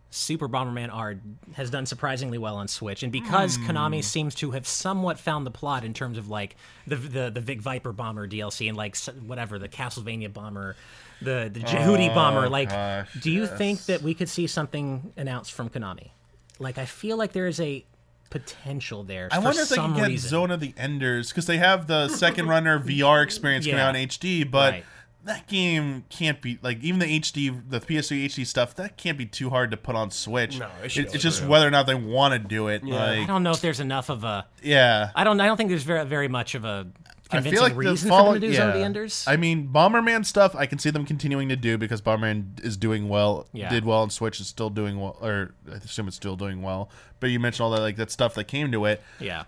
Super Bomberman R has done surprisingly well on Switch, and because Hmm. Konami seems to have somewhat found the plot in terms of like the the the Vic Viper Bomber DLC and like whatever the Castlevania Bomber, the the Jehuty oh, Bomber. Like, Oh, gosh, do you think that we could see something announced from Konami? Like, I feel like there is a potential there. I for wonder if they some can get reason. Zone of the Enders because they have the second runner VR experience coming Yeah. out in HD, but Right. that game can't be like even the HD, the PS3 HD stuff. That can't be too hard to put on Switch. No, it It- it's just able to. whether or not they want to do it. I Like, don't know if there's enough of a. yeah. I don't. I don't think there's very very much of a I convincing feel like the reason follow- for them to do of the. Enders. I mean, Bomberman stuff I can see them continuing to do because Bomberman is doing well, Yeah. did well on Switch, is still doing well, or I assume it's still doing well. But you mentioned all that like that stuff that came to it. yeah.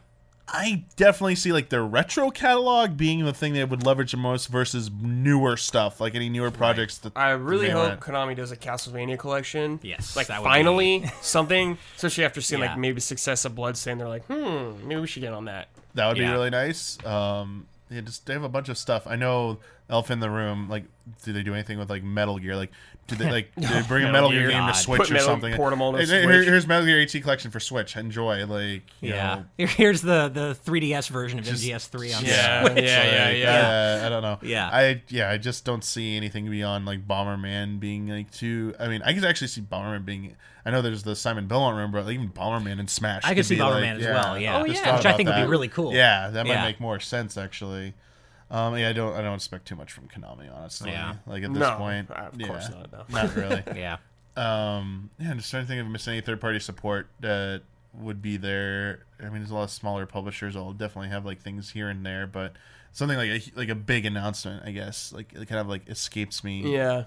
I definitely see like their retro catalog being the thing they would leverage the most versus newer stuff, like any newer projects. That I really hope went. Konami does a Castlevania collection. Yes, like that would finally something. Especially after seeing Yeah. like maybe success of Bloodstain, they're like, hmm, maybe we should get on that. that would be really nice. Um, yeah, just they have a bunch of stuff. I know Elf in the Room. Like, do they do anything with like Metal Gear? Like, do they like do they bring a Metal Metal Gear Gear. game to God. Switch Put or Metal- something? port 'em on the Hey, here- Switch. Here's Metal Gear HD collection for Switch. Enjoy. Like, you Yeah. know, Here's the the 3DS version of MGS3 on Yeah, Switch. yeah, yeah, Like, yeah. uh, I don't know. Yeah. I yeah, I just don't see anything beyond like Bomberman being like too. I mean, I could actually see Bomberman being. I know there's the Simon Belmont room, but even Bomberman and Smash. I could see be, Bomberman like, as well, yeah. Oh, just yeah. thought Which I about think would be that. really cool. Yeah, that might Yeah. make more sense actually. Um, yeah, I don't. I don't expect too much from Konami, honestly. Yeah. Like at this No, point, of yeah, course not, no. not really. Yeah. Um, yeah, I'm just trying to think if I missed any third party support that would be there. I mean, there's a lot of smaller publishers. I'll definitely have like things here and there, but something like a like a big announcement, I guess, like it kind of like escapes me. Yeah.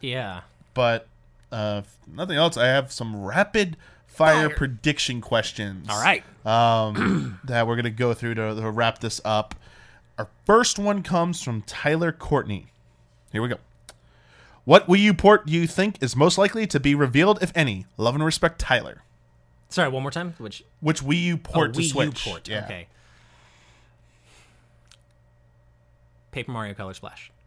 Yeah. But uh, nothing else. I have some rapid fire, prediction questions. All right. Um, that we're gonna go through to, to wrap this up. Our first one comes from Tyler Courtney. Here we go. What Wii U port do you think is most likely to be revealed, if any? Love and respect, Tyler. Sorry, one more time. Which Which Wii U port oh, to Wii U port. Yeah. Okay. Paper Mario Color Splash.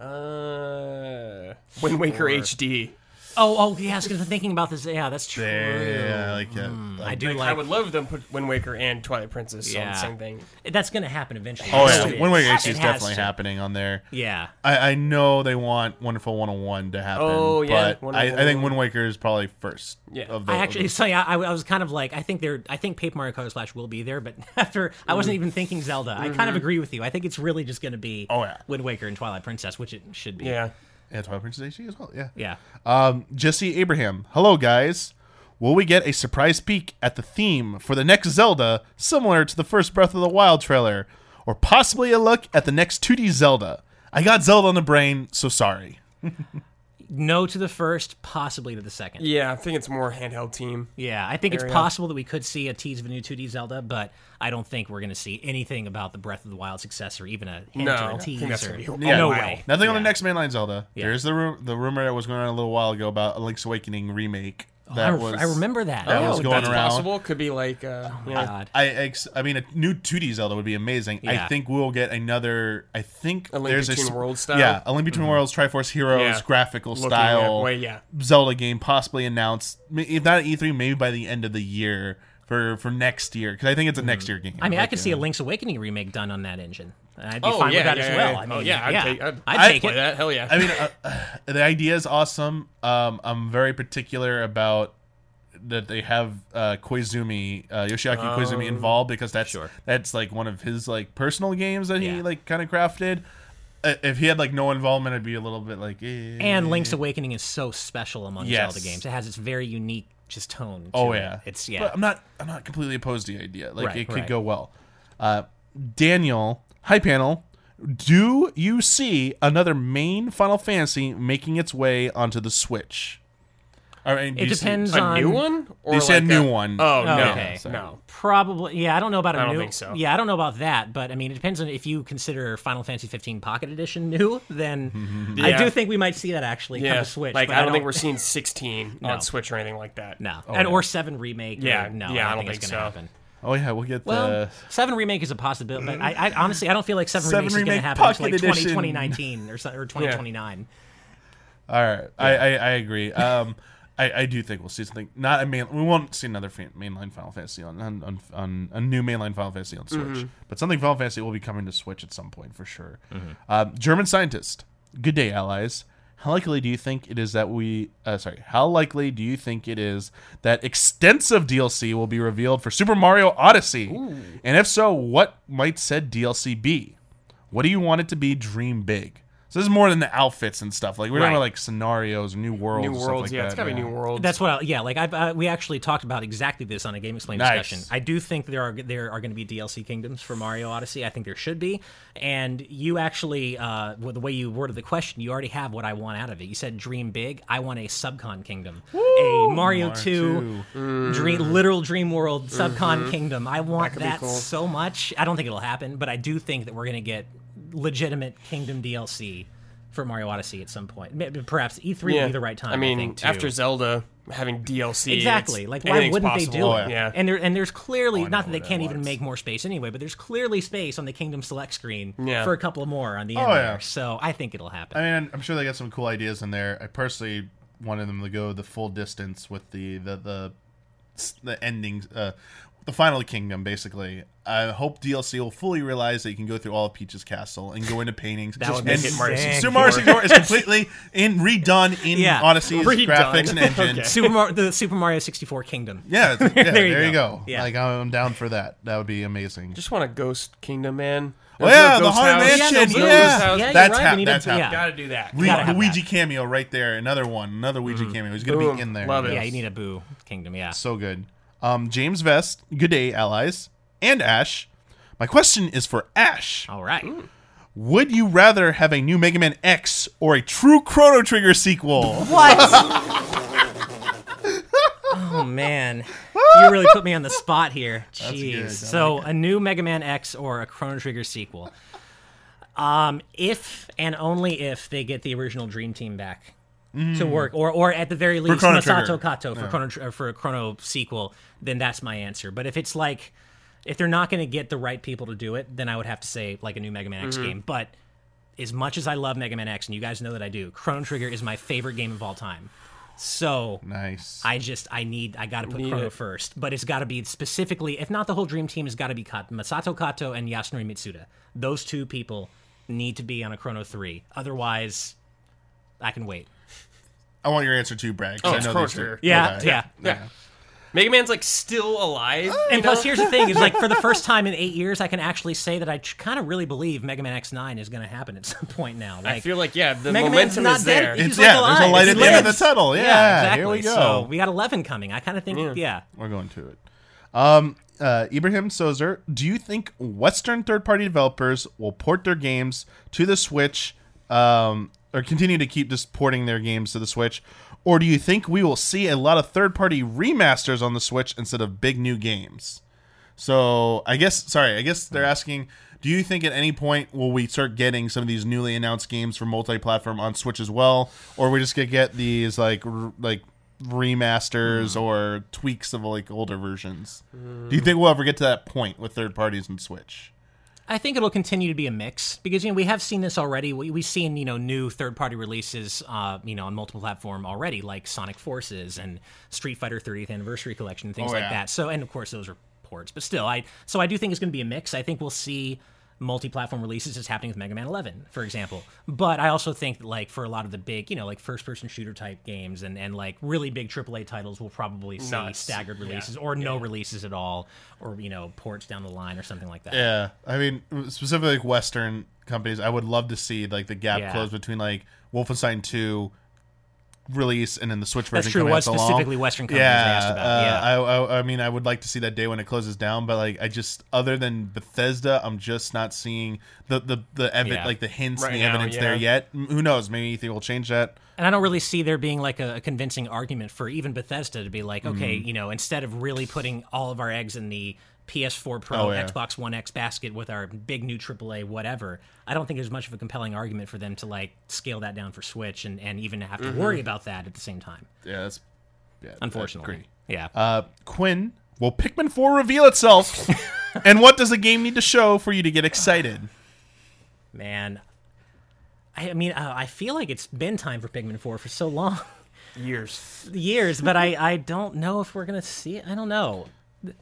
Uh, Wind Waker Or- HD. Oh, oh, yeah. Because I'm thinking about this. Yeah, that's true. Yeah, like, uh, I do Like, like. I would love them put Wind Waker and Twilight Princess on the same thing. That's going to happen eventually. Oh yeah, is. Wind Waker It HD is definitely to. happening on there. Yeah. I, I know they want Wonderful 101 to happen. Oh, yeah, but I, I think Wind Waker is probably first. Yeah. of the, I of actually, the- so yeah, I, I was kind of like, I think they're, I think Paper Mario Color Splash will be there, but after I wasn't even thinking Zelda. I kind of agree with you. I think it's really just going to be Oh, yeah. Wind Waker and Twilight Princess, which it should be. Yeah. Yeah, Twilight Princess HD as well. Yeah. Yeah. Um, Jesse Abraham. Hello, guys. Will we get a surprise peek at the theme for the next Zelda, similar to the first Breath of the Wild trailer, or possibly a look at the next 2D Zelda? I got Zelda on the brain, so sorry. No to the first, possibly to the second. Yeah, I think it's more handheld team. Yeah, I think it's possible that we could see a tease of a new 2D Zelda, but I don't think we're going to see anything about the Breath of the Wild successor, even a hint No, or I a think tease. that's or, gonna be oh, while. no way. Nothing on the next mainline Zelda. Yeah. There's the ru- the rumor that was going on a little while ago about a Link's Awakening remake. I, That re- was I remember that. that Oh, was going That's around. possible. Could be like, uh, yeah. God. I ex- I mean, a new 2D Zelda would be amazing. I think we'll get another. I think A Link there's Between a s- Worlds style? Yeah, a Link Between Worlds, Triforce Heroes, Yeah. graphical Looking style way, yeah. Zelda game, possibly announced. If not at E3, maybe by the end of the year for for next year. Because I think it's a next year game. I mean, I Like, could see a uh, Link's Awakening remake done on that engine. I'd be Oh, fine yeah, with that yeah, as well. yeah. I mean, Oh, yeah, I'd yeah, take- I'd- I'd I'd take Play it. that. Hell yeah. I mean, uh, the idea is awesome. Um, I'm very particular about that they have uh, Koizumi, uh, Yoshiaki Koizumi involved because that's Sure. that's like one of his like personal games that he like kind of crafted. Uh, if he had like no involvement, I'd be a little bit like. Eh. And Link's Awakening is so special among Yes. Zelda games. It has its very unique just tone. to Oh it. yeah, it's yeah. But I'm not. I'm not completely opposed to the idea. Like Right, it could right. go well. Uh, Daniel, hi panel. Do you see another main Final Fantasy making its way onto the Switch? Or, and do It depends see- depends A new one? Or They said like new a- one. Oh, Oh, no. okay. No. Probably, yeah. I don't know about a I don't new. think so. Yeah, I don't know about that, but I mean, it depends on if you consider Final Fantasy 15 Pocket Edition new. Then I do think we might see that actually come Yeah. to Switch. Like, but I don't think we're seeing 16 No. on Switch or anything like that. no, Oh, and yeah. or seven remake. Yeah, or- no, yeah, I I don't don't think it's think gonna so. happen. Oh yeah, we'll get Well, the seven remake is a possibility, but I, I honestly I don't feel like seven, Seven remake is going to happen until like 20, 2019 or so, or 2029. All right, I, I I agree. Um, I, I do think we'll see something. Not a main. We won't see another fan, mainline Final Fantasy on on, on on a new mainline Final Fantasy on Switch, Mm-hmm. but something Final Fantasy will be coming to Switch at some point for sure. Mm-hmm. Um, German scientist. Good day, allies. How likely do you think it is that we? Uh, sorry. How likely do you think it is that extensive DLC will be revealed for Super Mario Odyssey? And if so, what might said DLC be? What do you want it to be? Dream big. So this is more than the outfits and stuff. Like we're talking Right. about like scenarios, new worlds, New and stuff worlds, like yeah, that. it's gotta be new worlds. That's what. I, yeah, like I, uh, we actually talked about exactly this on a GameXplain Nice. discussion. I do think there are there are going to be DLC kingdoms for Mario Odyssey. I think there should be. And you actually, uh, with the way you worded the question, you already have what I want out of it. You said dream big. I want a subcon kingdom, a Mario, Mario Two, 2. dream literal dream world subcon kingdom. I want could that cool. so much. I don't think it'll happen, but I do think that we're going to get legitimate kingdom DLC. For Mario Odyssey at some point, Maybe- perhaps E3 would be the right time. I mean, think, too. after Zelda having DLC, Exactly. Like, why wouldn't they do Oh, it? yeah. Yeah. And there and there's clearly Oh, not that they can't that even was. make more space anyway, but there's clearly space on the Kingdom Select screen Yeah. for a couple more on the end Oh, there. yeah. So I think it'll happen. I mean, I'm sure they got some cool ideas in there. I personally wanted them to go the full distance with the the the, the endings, uh, the final kingdom. Basically, I hope DLC will fully realize that you can go through all of Peach's castle and go into paintings. That would and make it Mario sick. Super Mario 64 is completely in redone in Yeah. Odyssey's Redone. graphics and engine. Okay. Super Mar- the Super Mario 64 Kingdom. Yeah, it's- yeah there, you you go. go. Yeah. Like I'm down for that. That would be amazing. Just want a Ghost Kingdom, man. Oh, There's yeah, the Haunted House. Mansion. Yeah, There's no no Yeah, Yeah, that's you're right. hap- that's to, yeah. Gotta do that. We, Gotta the Luigi that. cameo right there. Another one. Another Luigi cameo. He's gonna Boom. be in there. Love it. Yeah, you need a Boo Kingdom. Yeah. So good. Um, James Vest. Good day, allies, and Ash. My question is for Ash. All right. Would you rather have a new Mega Man X or a true Chrono Trigger sequel? What? oh man, you really put me on the spot here. Jeez. good. I So a new Mega Man X or a Chrono Trigger sequel? Um, if and only if they get the original Dream Team back to mm-hmm. work, or or at the very least Masato Kato for Chrono for a Chrono sequel, then that's my answer. But if it's like if they're not going to get the right people to do it, then I would have to say like a new Mega Man X mm-hmm. game. But as much as I love Mega Man X, and you guys know that I do, Chrono Trigger is my favorite game of all time. So Nice. I just I need I got to put Need Chrono it. first, but it's got to be specifically, if not the whole dream team, has got to be Kato, Masato Kato and Yasunori Mitsuda. Those two people need to be on a Chrono three. Otherwise, I can wait. I want your answer too, Brad. 'cause Oh, I it's know Chrono these two. Trigger. Yeah, Okay. yeah. Yeah. Mega Man's like still alive. And you plus, here's the thing: is like for the first time in eight years, I can actually say that I kind of really believe Mega Man X Nine is going to happen at some point now. Like, I feel like yeah, the Mega Man's momentum not is dead. there. He's It's, like yeah, there's a alive. light He at the end of the lives. tunnel. Yeah, exactly. here we go. So we got eleven coming. I kind of think, Yeah. yeah. We're going to it. Um, uh, Ibrahim Sozer, do you think Western third-party developers will port their games to the Switch, um, or continue to keep just porting their games to the Switch, or do you think we will see a lot of third-party remasters on the Switch instead of big new games? So I guess, sorry, I guess they're asking. Do you think at any point will we start getting some of these newly announced games for multi-platform on Switch as well, or we just gonna get these like r- like remasters mm. or tweaks of like older versions? Do you think we'll ever get to that point with third parties and Switch? I think it'll continue to be a mix because you know we have seen this already. We, we've seen you know new third party releases, uh, you know, on multiple platform already, like Sonic Forces and Street Fighter 30th Anniversary Collection and things Oh, like yeah. that. So, and of course those are ports, but still, I so I do think it's going to be a mix. I think we'll see multi-platform releases is happening with Mega Man 11, for example. But I also think that, like for a lot of the big, you know, like first-person shooter type games and and like really big AAA titles, we'll probably see Nuts. staggered Yeah. releases or no releases at all, or you know, ports down the line or something like that. Yeah, I mean specifically like Western companies, I would love to see like the gap Yeah. close between like Wolfenstein Two release and then the Switch version. That's true. coming It out was so long. specifically Western companies yeah, asked about. uh, yeah. I, I, I mean, I would like to see that day when it closes down, but like, I just other than Bethesda, I'm just not seeing the the the evi- Yeah. like the hints Right and the now, evidence there yet. Who knows? Maybe they will change that. And I don't really see there being like a, a convincing argument for even Bethesda to be like, okay, Mm-hmm. you know, instead of really putting all of our eggs in the PS4 Pro, Oh, yeah. Xbox One X basket with our big new AAA whatever, I don't think there's much of a compelling argument for them to like scale that down for Switch and, and even have to Mm-hmm. worry about that at the same time. Yeah, that's yeah, Unfortunately. agree. Yeah. Uh, Quinn, will Pikmin 4 reveal itself? and what does the game need to show for you to get excited? Man, I, I mean, uh, I feel like it's been time for Pikmin 4 for so long, Years. years, but I, I don't know if we're gonna see it. I don't know.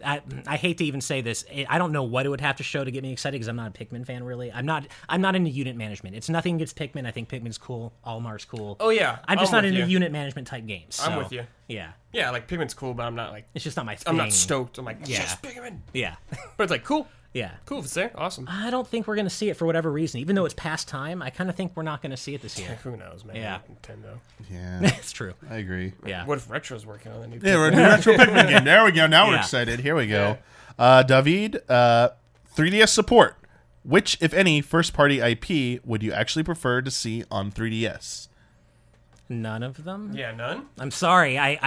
I, I hate to even say this. I don't know what it would have to show to get me excited because I'm not a Pikmin fan really. I'm not. I'm not into unit management. It's nothing against Pikmin. I think Pikmin's cool. Olimar cool. Oh yeah. I'm just not into you. unit management type games. I'm with you. Yeah, Yeah, like Pikmin's cool, but I'm not like it's just not my thing. I'm not stoked. I'm like Yeah. yes, Pikmin. Yeah, But it's like cool, yeah. cool. If it's there, awesome. I don't think we're gonna see it for whatever reason. Even though it's past time, I kind of think we're not gonna see it this year. Who knows, man? Yeah. Nintendo. Yeah, That's true. I agree. Yeah. What if Retro's working on a new? Yeah, we're doing retro Pikmin game. There we go. Now we're Yeah. excited. Here we go. Uh, David, uh, 3DS support. Which, if any, first party IP would you actually prefer to see on 3DS? None of them. Yeah, none. I'm sorry. I I,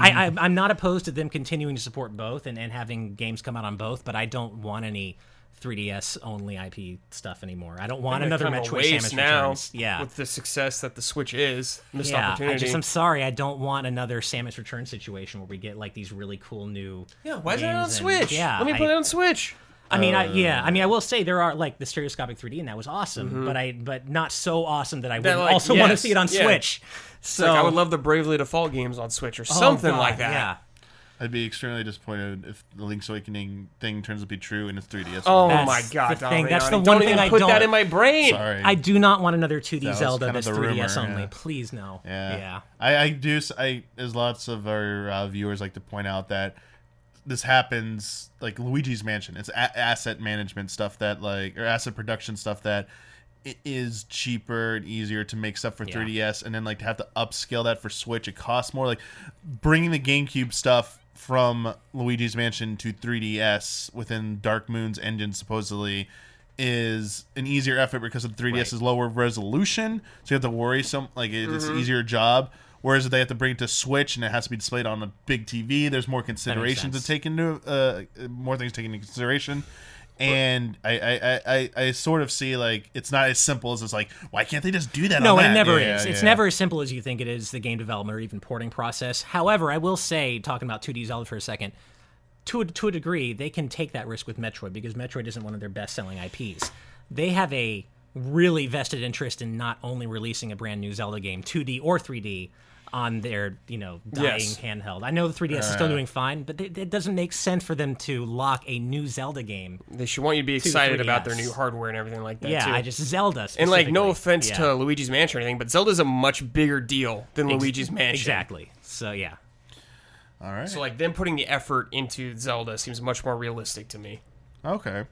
I, I I'm not opposed to them continuing to support both and, and having games come out on both, but I don't want any 3DS only IP stuff anymore. I don't want another Metroid Samus now. Returns. Yeah. With the success that the Switch is, missed yeah, I just I'm sorry. I don't want another Samus Return situation where we get like these really cool new. yeah, why is that on and- Switch? Yeah, let me I- put it on Switch. I mean, I, yeah. I mean, I will say there are like the stereoscopic 3D, and that was awesome. But I, but not so awesome that I would Mm-hmm. Like, also want to see it on yeah. Switch. So Like I would love the Bravely Default games on Switch or oh, something God, like that. Yeah. I'd be extremely disappointed if the Link's Awakening thing turns out to be true and it's 3DS. Oh That's my god, the thing. That's the one don't thing even I put that don't- in my brain. sorry. I do not want another 2D was Zelda kind of that's 3DS rumor, only. yeah. Please no. Yeah, Yeah. I, I do. s- I as lots of our uh, viewers like to point out that this happens like Luigi's Mansion. It's a- asset management stuff that like or asset production stuff that it is cheaper and easier to make stuff for Yeah. 3DS, and then like to have to upscale that for Switch. It costs more. Like bringing the GameCube stuff from Luigi's Mansion to 3DS within Dark Moon's engine supposedly is an easier effort because of the 3DS Right. is lower resolution, so you have to worry some like it, Mm-hmm. it's an easier job. Whereas if they have to bring it to Switch and it has to be displayed on a big TV, there's more considerations to take into uh, more things taken into consideration. And I, I, I, I, I sort of see like it's not as simple as it's like why can't they just do that? No, on it that? never Yeah, is. It's yeah. never as simple as you think it is, the game development or even porting process. However, I will say, talking about 2D Zelda for a second, to a, to a degree, they can take that risk with Metroid because Metroid isn't one of their best selling IPs. They have a really vested interest in not only releasing a brand new Zelda game, 2D or 3D, on their you know dying Yes. handheld. I know the 3DS is still doing fine, but it, it doesn't make sense for them to lock a new Zelda game. They should want you to be excited about their new hardware and everything like that Yeah, too. I just Zelda. and like no offense Yeah. to Luigi's Mansion or anything, but Zelda's a much bigger deal than Ex- Luigi's Mansion. Exactly. So yeah. All right. So like them putting the effort into Zelda seems much more realistic to me. okay.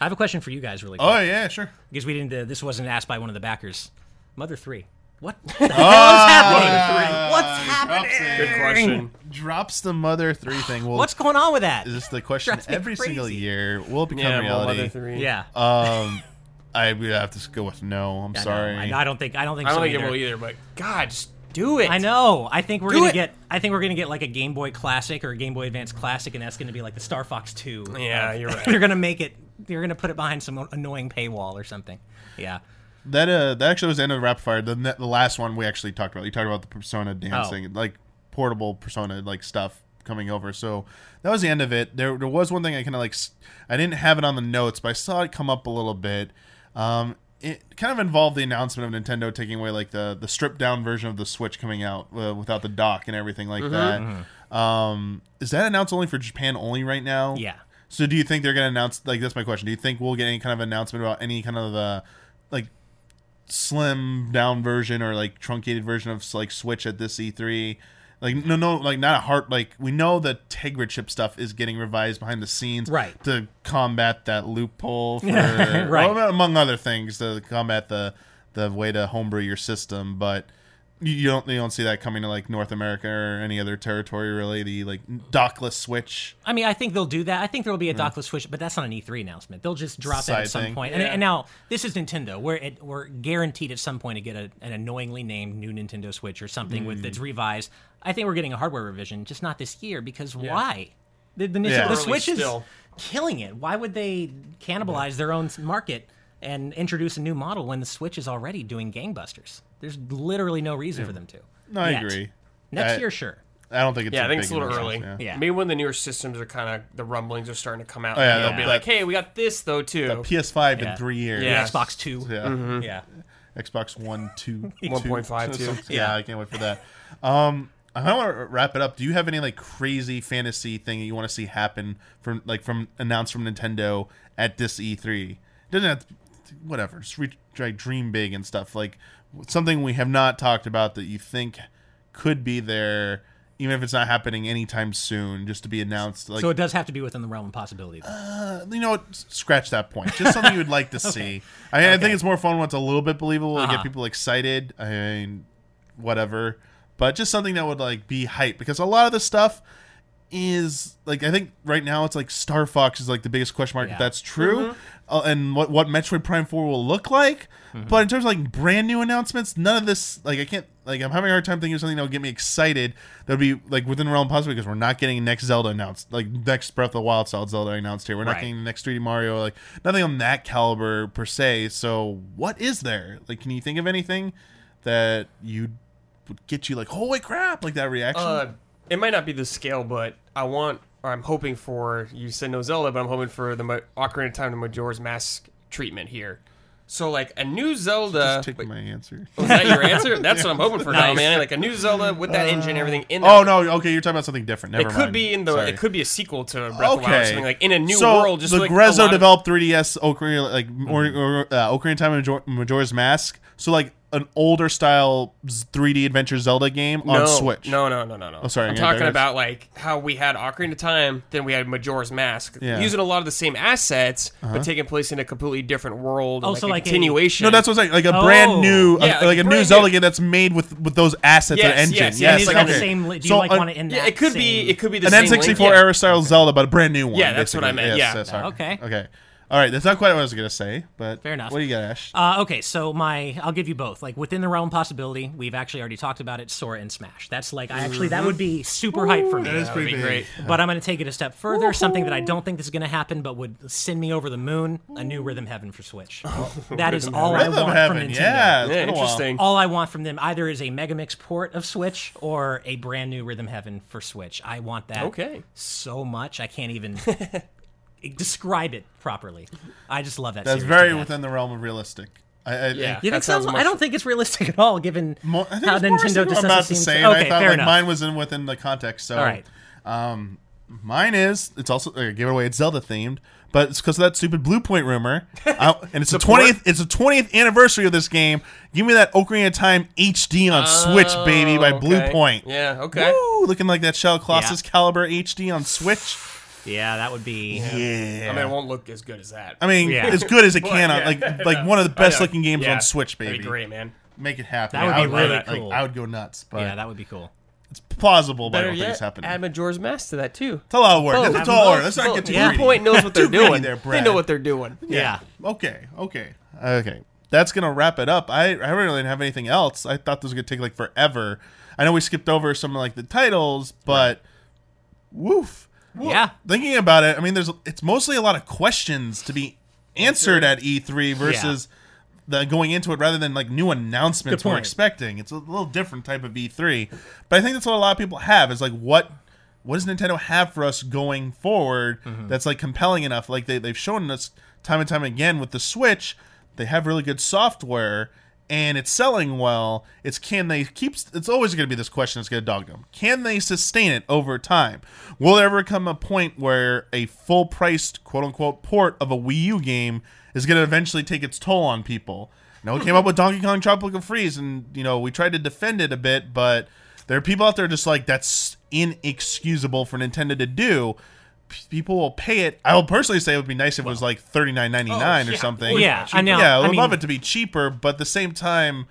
I have a question for you guys, really quick. Oh yeah, sure. because we didn't. Uh, this wasn't asked by one of the backers. Mother three. What? Ah, What's drops happening? it. Good question. Drops the Mother Three thing. Well, What's going on with that? is this the question Drives me every single year? Will it become Yeah, well, reality? Mother three. Yeah. Um, I would have to go with no. I'm I know. sorry. I, I don't think. I don't think. I don't so think it either. will either, but God, just do it. I know. I think we're Do gonna it. get. I think we're gonna get like a Game Boy Classic or a Game Boy Advance Classic, and that's gonna be like the Star Fox Two. Yeah, of- you're right. You're gonna make it. You're gonna put it behind some annoying paywall or something. Yeah. That uh, that actually was the end of the rapid fire. The the last one we actually talked about. You talked about the Persona dancing, Oh. like portable Persona like stuff coming over. So that was the end of it. There there was one thing I kind of like. I didn't have it on the notes, but I saw it come up a little bit. Um, it kind of involved the announcement of Nintendo taking away like the the stripped down version of the Switch coming out uh, without the dock and everything like Mm-hmm. that. Um, is that announced only for Japan only right now? Yeah. So do you think they're going to announce like that's my question. Do you think we'll get any kind of announcement about any kind of the like slim down version or like truncated version of like Switch at this E3? Like no no like not a hard like we know the Tegra chip stuff is getting revised behind the scenes Right. to combat that loophole for Right. well, among other things to combat the the way to homebrew your system but you, you don't you don't see that coming to like North America or any other territory really the like dockless Switch I mean, I think they'll do that. I think there will be a dockless Switch, but that's not an E3 announcement. They'll just drop it at some thing. point. And, Yeah. and now this is Nintendo. We're it, we're guaranteed at some point to get a, an annoyingly named new Nintendo Switch or something with Hmm. that's revised. I think we're getting a hardware revision, just not this year. Because why? The, the, Yeah. the Switch is still. killing it. Why would they cannibalize their own market and introduce a new model when the Switch is already doing gangbusters? There's literally no reason for them to. no I agree Next I- year, sure. I don't think it's. Yeah, a I think it's a little early. Yeah. Yeah. Maybe when the newer systems are kind of the rumblings are starting to come out. Oh, yeah, they'll the- be the- like, "Hey, we got this though too." PS5 Yeah. in three years. Yeah. Xbox Two. Yeah. Yeah. Xbox One, two, 1.5 two. too. Yeah, Yeah. I can't wait for that. Um, I want to wrap it up. Do you have any like crazy fantasy thing that you want to see happen from like from announced from Nintendo at this E3? Doesn't have to, whatever. Just re- try dream big and stuff like something we have not talked about that you think could be there, even if it's not happening anytime soon, just to be announced. Like So it does have to be within the realm of possibility. uh, you know what? Scratch that point. Just something you would like to see. I, mean, I think it's more fun when it's a little bit believable to get Uh-huh. people excited. I mean, whatever. But just something that would like be hype because a lot of the stuff is like I think right now it's like Star Fox is like the biggest question mark if that's true, uh, and what what Metroid Prime Four will look like. But in terms of like brand new announcements, none of this like I can't like I'm having a hard time thinking of something that would get me excited. That would be like within the realm of possible because we're not getting next Zelda announced, like next Breath of the Wild style Zelda announced here. We're not Right. getting the next 3D Mario, like nothing on that caliber per se. So what is there? Like, can you think of anything that you would get you like holy crap like that reaction? Uh, it might not be the scale, but I want, or I'm hoping for. You said no Zelda, but I'm hoping for the Mo- Ocarina of Time to Majora's Mask treatment here. So like a new Zelda. Just take wait, my answer. was that your answer? That's what I'm hoping for now, man. Like a new Zelda with that engine, and everything in. That. Oh no, okay, you're talking about something different. Never It could be in the. Sorry. It could be a sequel to Breath of the Wild, or Okay, something like in a new so world. Just the like a Grezzo lot of- developed 3DS Ocarina, like or, or, uh, Ocarina of Time and Major- Majora's Mask. So like an older style 3D adventure Zelda game on no, Switch. No, no, no, no, no. Oh, sorry, I'm talking about like how we had Ocarina of Time, then we had Majora's Mask, Yeah. Uh-huh. using a lot of the same assets, but taking place in a completely different world. Oh, like so a like a- continuation. No, that's what I'm saying. Like a Oh. brand new, Yeah, uh, like a new Zelda game that's made with with those assets Yes, and engine. yes, Yes, yes. And like, okay. the same? Do you So like an- want it in that? Yeah, it could be. It could be the an same N64 link, yeah. era style Zelda, but a brand new one. Yeah, that's what I meant, yeah. that's. Okay. Okay. All right. That's not quite what I was gonna say, but Fair enough. What do you got, Ash? Uh, okay, so my I'll give you both. Like within the realm possibility, we've actually already talked about it. Sora and Smash. That's like I actually that would be super hype for me. That is That would be big. great. But I'm going to take it a step further. Something that I don't think this is going to happen, but would send me over the moon. A new Rhythm Heaven for Switch. that is all I want Heaven. from Nintendo. Yeah, Yeah, been a while. interesting. All I want from them either is a Megamix port of Switch or a brand new Rhythm Heaven for Switch. I want that Okay. so much. I can't even describe it properly. I just love that. That's very to within the realm of realistic. I, I, Yeah. You think That so? sounds I don't think it's realistic at all, given Mo- I think how it's Nintendo realistic. just doesn't about to say, to. Okay, I thought fair like enough. mine was in within the context. So, all right. um, mine is it's also uh, give it away. It's Zelda themed, but it's because of that stupid Bluepoint rumor. I- and it's the Support? twentieth. It's the twentieth anniversary of this game. Give me that Ocarina of Time HD on Switch, baby, by Blue Point. Yeah. Okay. Woo, looking like that Shell Colossus Yeah. Caliber HD on Switch. Yeah, that would be. Yeah. I mean, it won't look as good as that. I mean, Yeah. as good as it can on yeah. like like one of the oh, best looking games Yeah. on Switch, That'd baby. be great, man. Make it happen. That would I be really love it. Like, cool. I would go nuts, but Yeah, that would be cool. it's plausible, but I Better don't think it's yet, happening. add Majora's Mask to that too. It's a lot of work. Both. That's Have all both. work. Let's not Both. get too Blue greedy. Point knows what they're doing. there, they know what they're doing. Yeah. Okay. Okay. Okay. That's gonna wrap it up. I I really didn't have anything else. I thought this was gonna take like forever. I know we skipped over some of like the titles, but woof. Yeah. Thinking about it, I mean, there's it's mostly a lot of questions to be answered at E3 versus the going into it rather than like new announcements we're expecting. It's a little different type of E3, but I think that's what a lot of people have is like what what does Nintendo have for us going forward mm-hmm. that's like compelling enough? Like they they've shown us time and time again with the Switch, they have really good software and it's selling well. It's can they keep? It's always going to be this question that's going to dog them. Can they sustain it over time? Will there ever come a point where a full priced quote unquote port of a Wii U game is going to eventually take its toll on people? Know, it came up with Donkey Kong Tropical Freeze, and you know we tried to defend it a bit, but there are people out there just like that's inexcusable for Nintendo to do. P- People will pay it. I will personally say it would be nice if it was like thirty nine ninety nine or yeah. something. Yeah, I know. Yeah, I I would love it to be cheaper, but at the same time,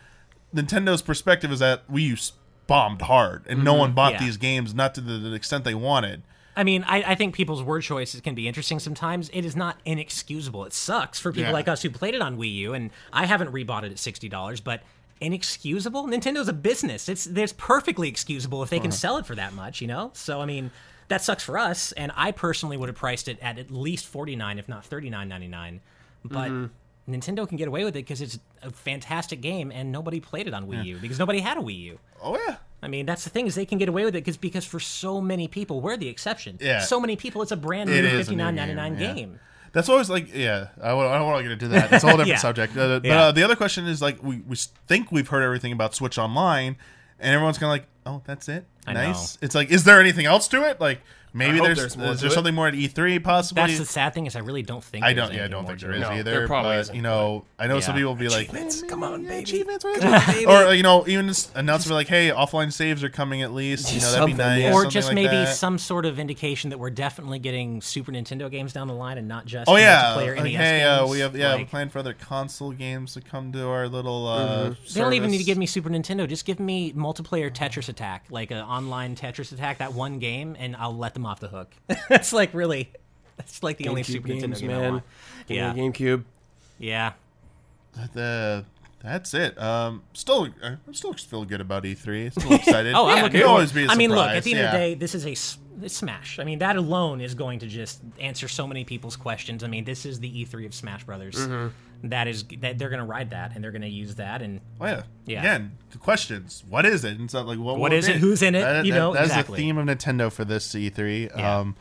Nintendo's perspective is that Wii U s- bombed hard, and no one bought Mm-hmm. Yeah. these games not to the, the extent they wanted. I mean, I, I think people's word choices can be interesting sometimes. It is not inexcusable. It sucks for people Yeah. like us who played it on Wii U, and I haven't rebought it at sixty dollars, but inexcusable? Nintendo's a business. It's there's perfectly excusable if they Uh-huh. can sell it for that much, you know? So I mean, that sucks for us, and I personally would have priced it at at least forty nine, if not thirty nine ninety nine. But Mm-hmm. Nintendo can get away with it because it's a fantastic game and nobody played it on Wii U because nobody had a Wii U. Oh yeah, I mean, that's the thing is they can get away with it because because for so many people, we're the exception. Yeah. So many people, it's a brand new fifty nine ninety nine a fifty new nine ninety nine game, yeah. That's always like, yeah. I don't, I don't want to get into that. It's a whole different Yeah. subject. Uh, but Yeah. uh, the other question is like, we, we think we've heard everything about Switch Online, and everyone's kind of like, oh, that's it. I nice. It's like, is there anything else to it? Like, maybe there's there's more is there it. something more at E3 possibly. That's the sad thing is I really don't think. I there's don't. Yeah, I don't think to there it. is No, either. there probably but, You know, I know some people will be like, Achievements, "Eh, come on, yeah, baby." achievements, right?" or you know, even just announcement like, hey, offline saves are coming at least. You know, that'd be nice. Or just like maybe that. some sort of indication that we're definitely getting Super Nintendo games down the line and not just Oh yeah, player like, NES hey, uh, we have yeah, Like, we planned for other console games to come to our little. Uh, Mm-hmm. They don't even need to give me Super Nintendo. Just give me multiplayer Tetris Attack, like an online Tetris Attack, that one game, and I'll let them off the hook. that's like really, that's like the only GameCube Super games, Nintendo game I man. want. Yeah, a GameCube. yeah. The that's it. Um, still, I still feel good about E3. Still excited. Oh, I'm yeah, looking it forward- always be. A I mean, look, at the end of the day, this is a, it's Smash. I mean, that alone is going to just answer so many people's questions. I mean, this is the E3 of Smash Brothers. Mm-hmm. That is that they're going to ride that and they're going to use that and Oh, yeah. Yeah. Again, the questions. What is it? And it's not like what, What is it? Who's in it? That- You that- know, that's exactly. the theme of Nintendo for this E3. Yeah. Um,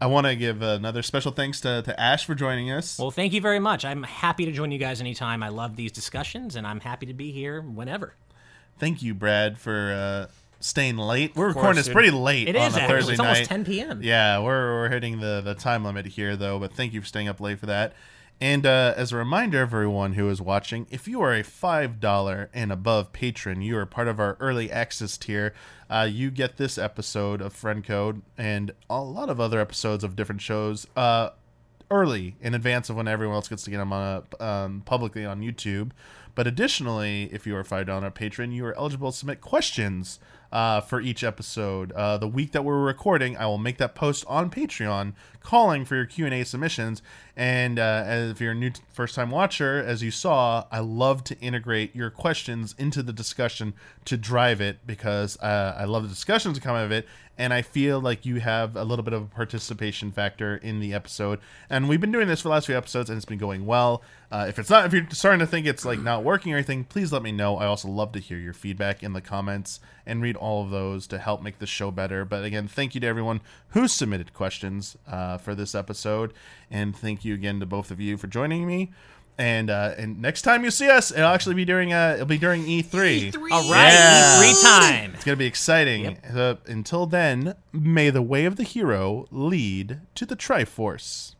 I want to give another special thanks to, to Ash for joining us. Well, thank you very much. I'm happy to join you guys anytime. I love these discussions, and I'm happy to be here whenever. Thank you, Brad, for uh, staying late. We're recording this pretty late It on is a actually. Thursday It's night. almost 10 p.m. Yeah, we're, we're hitting the, the time limit here, though, but thank you for staying up late for that. And uh, as a reminder, everyone who is watching, if you are a $5 and above patron, you are part of our early access tier. Uh, you get this episode of Friend Code and a lot of other episodes of different shows uh, early in advance of when everyone else gets to get them on, um, publicly on YouTube. But additionally, if you are a five dollar patron, you are eligible to submit questions uh, for each episode. Uh, the week that we're recording, I will make that post on Patreon, calling for your Q and A submissions. And uh, if you're a new first time watcher, as you saw, I love to integrate your questions into the discussion to drive it because uh, I love the discussions that come out of it, and I feel like you have a little bit of a participation factor in the episode. And we've been doing this for the last few episodes, and it's been going well. Uh, if it's not, if you're starting to think it's like not working or anything, please let me know. I also love to hear your feedback in the comments and read all of those to help make the show better. But again, thank you to everyone who submitted questions uh, for this episode, and thank you again to both of you for joining me. And uh, and next time you see us, it'll actually be during uh, it'll be during E3. All right, Yeah. E3 time. It's gonna be exciting. Uh, until then, may the way of the hero lead to the Triforce.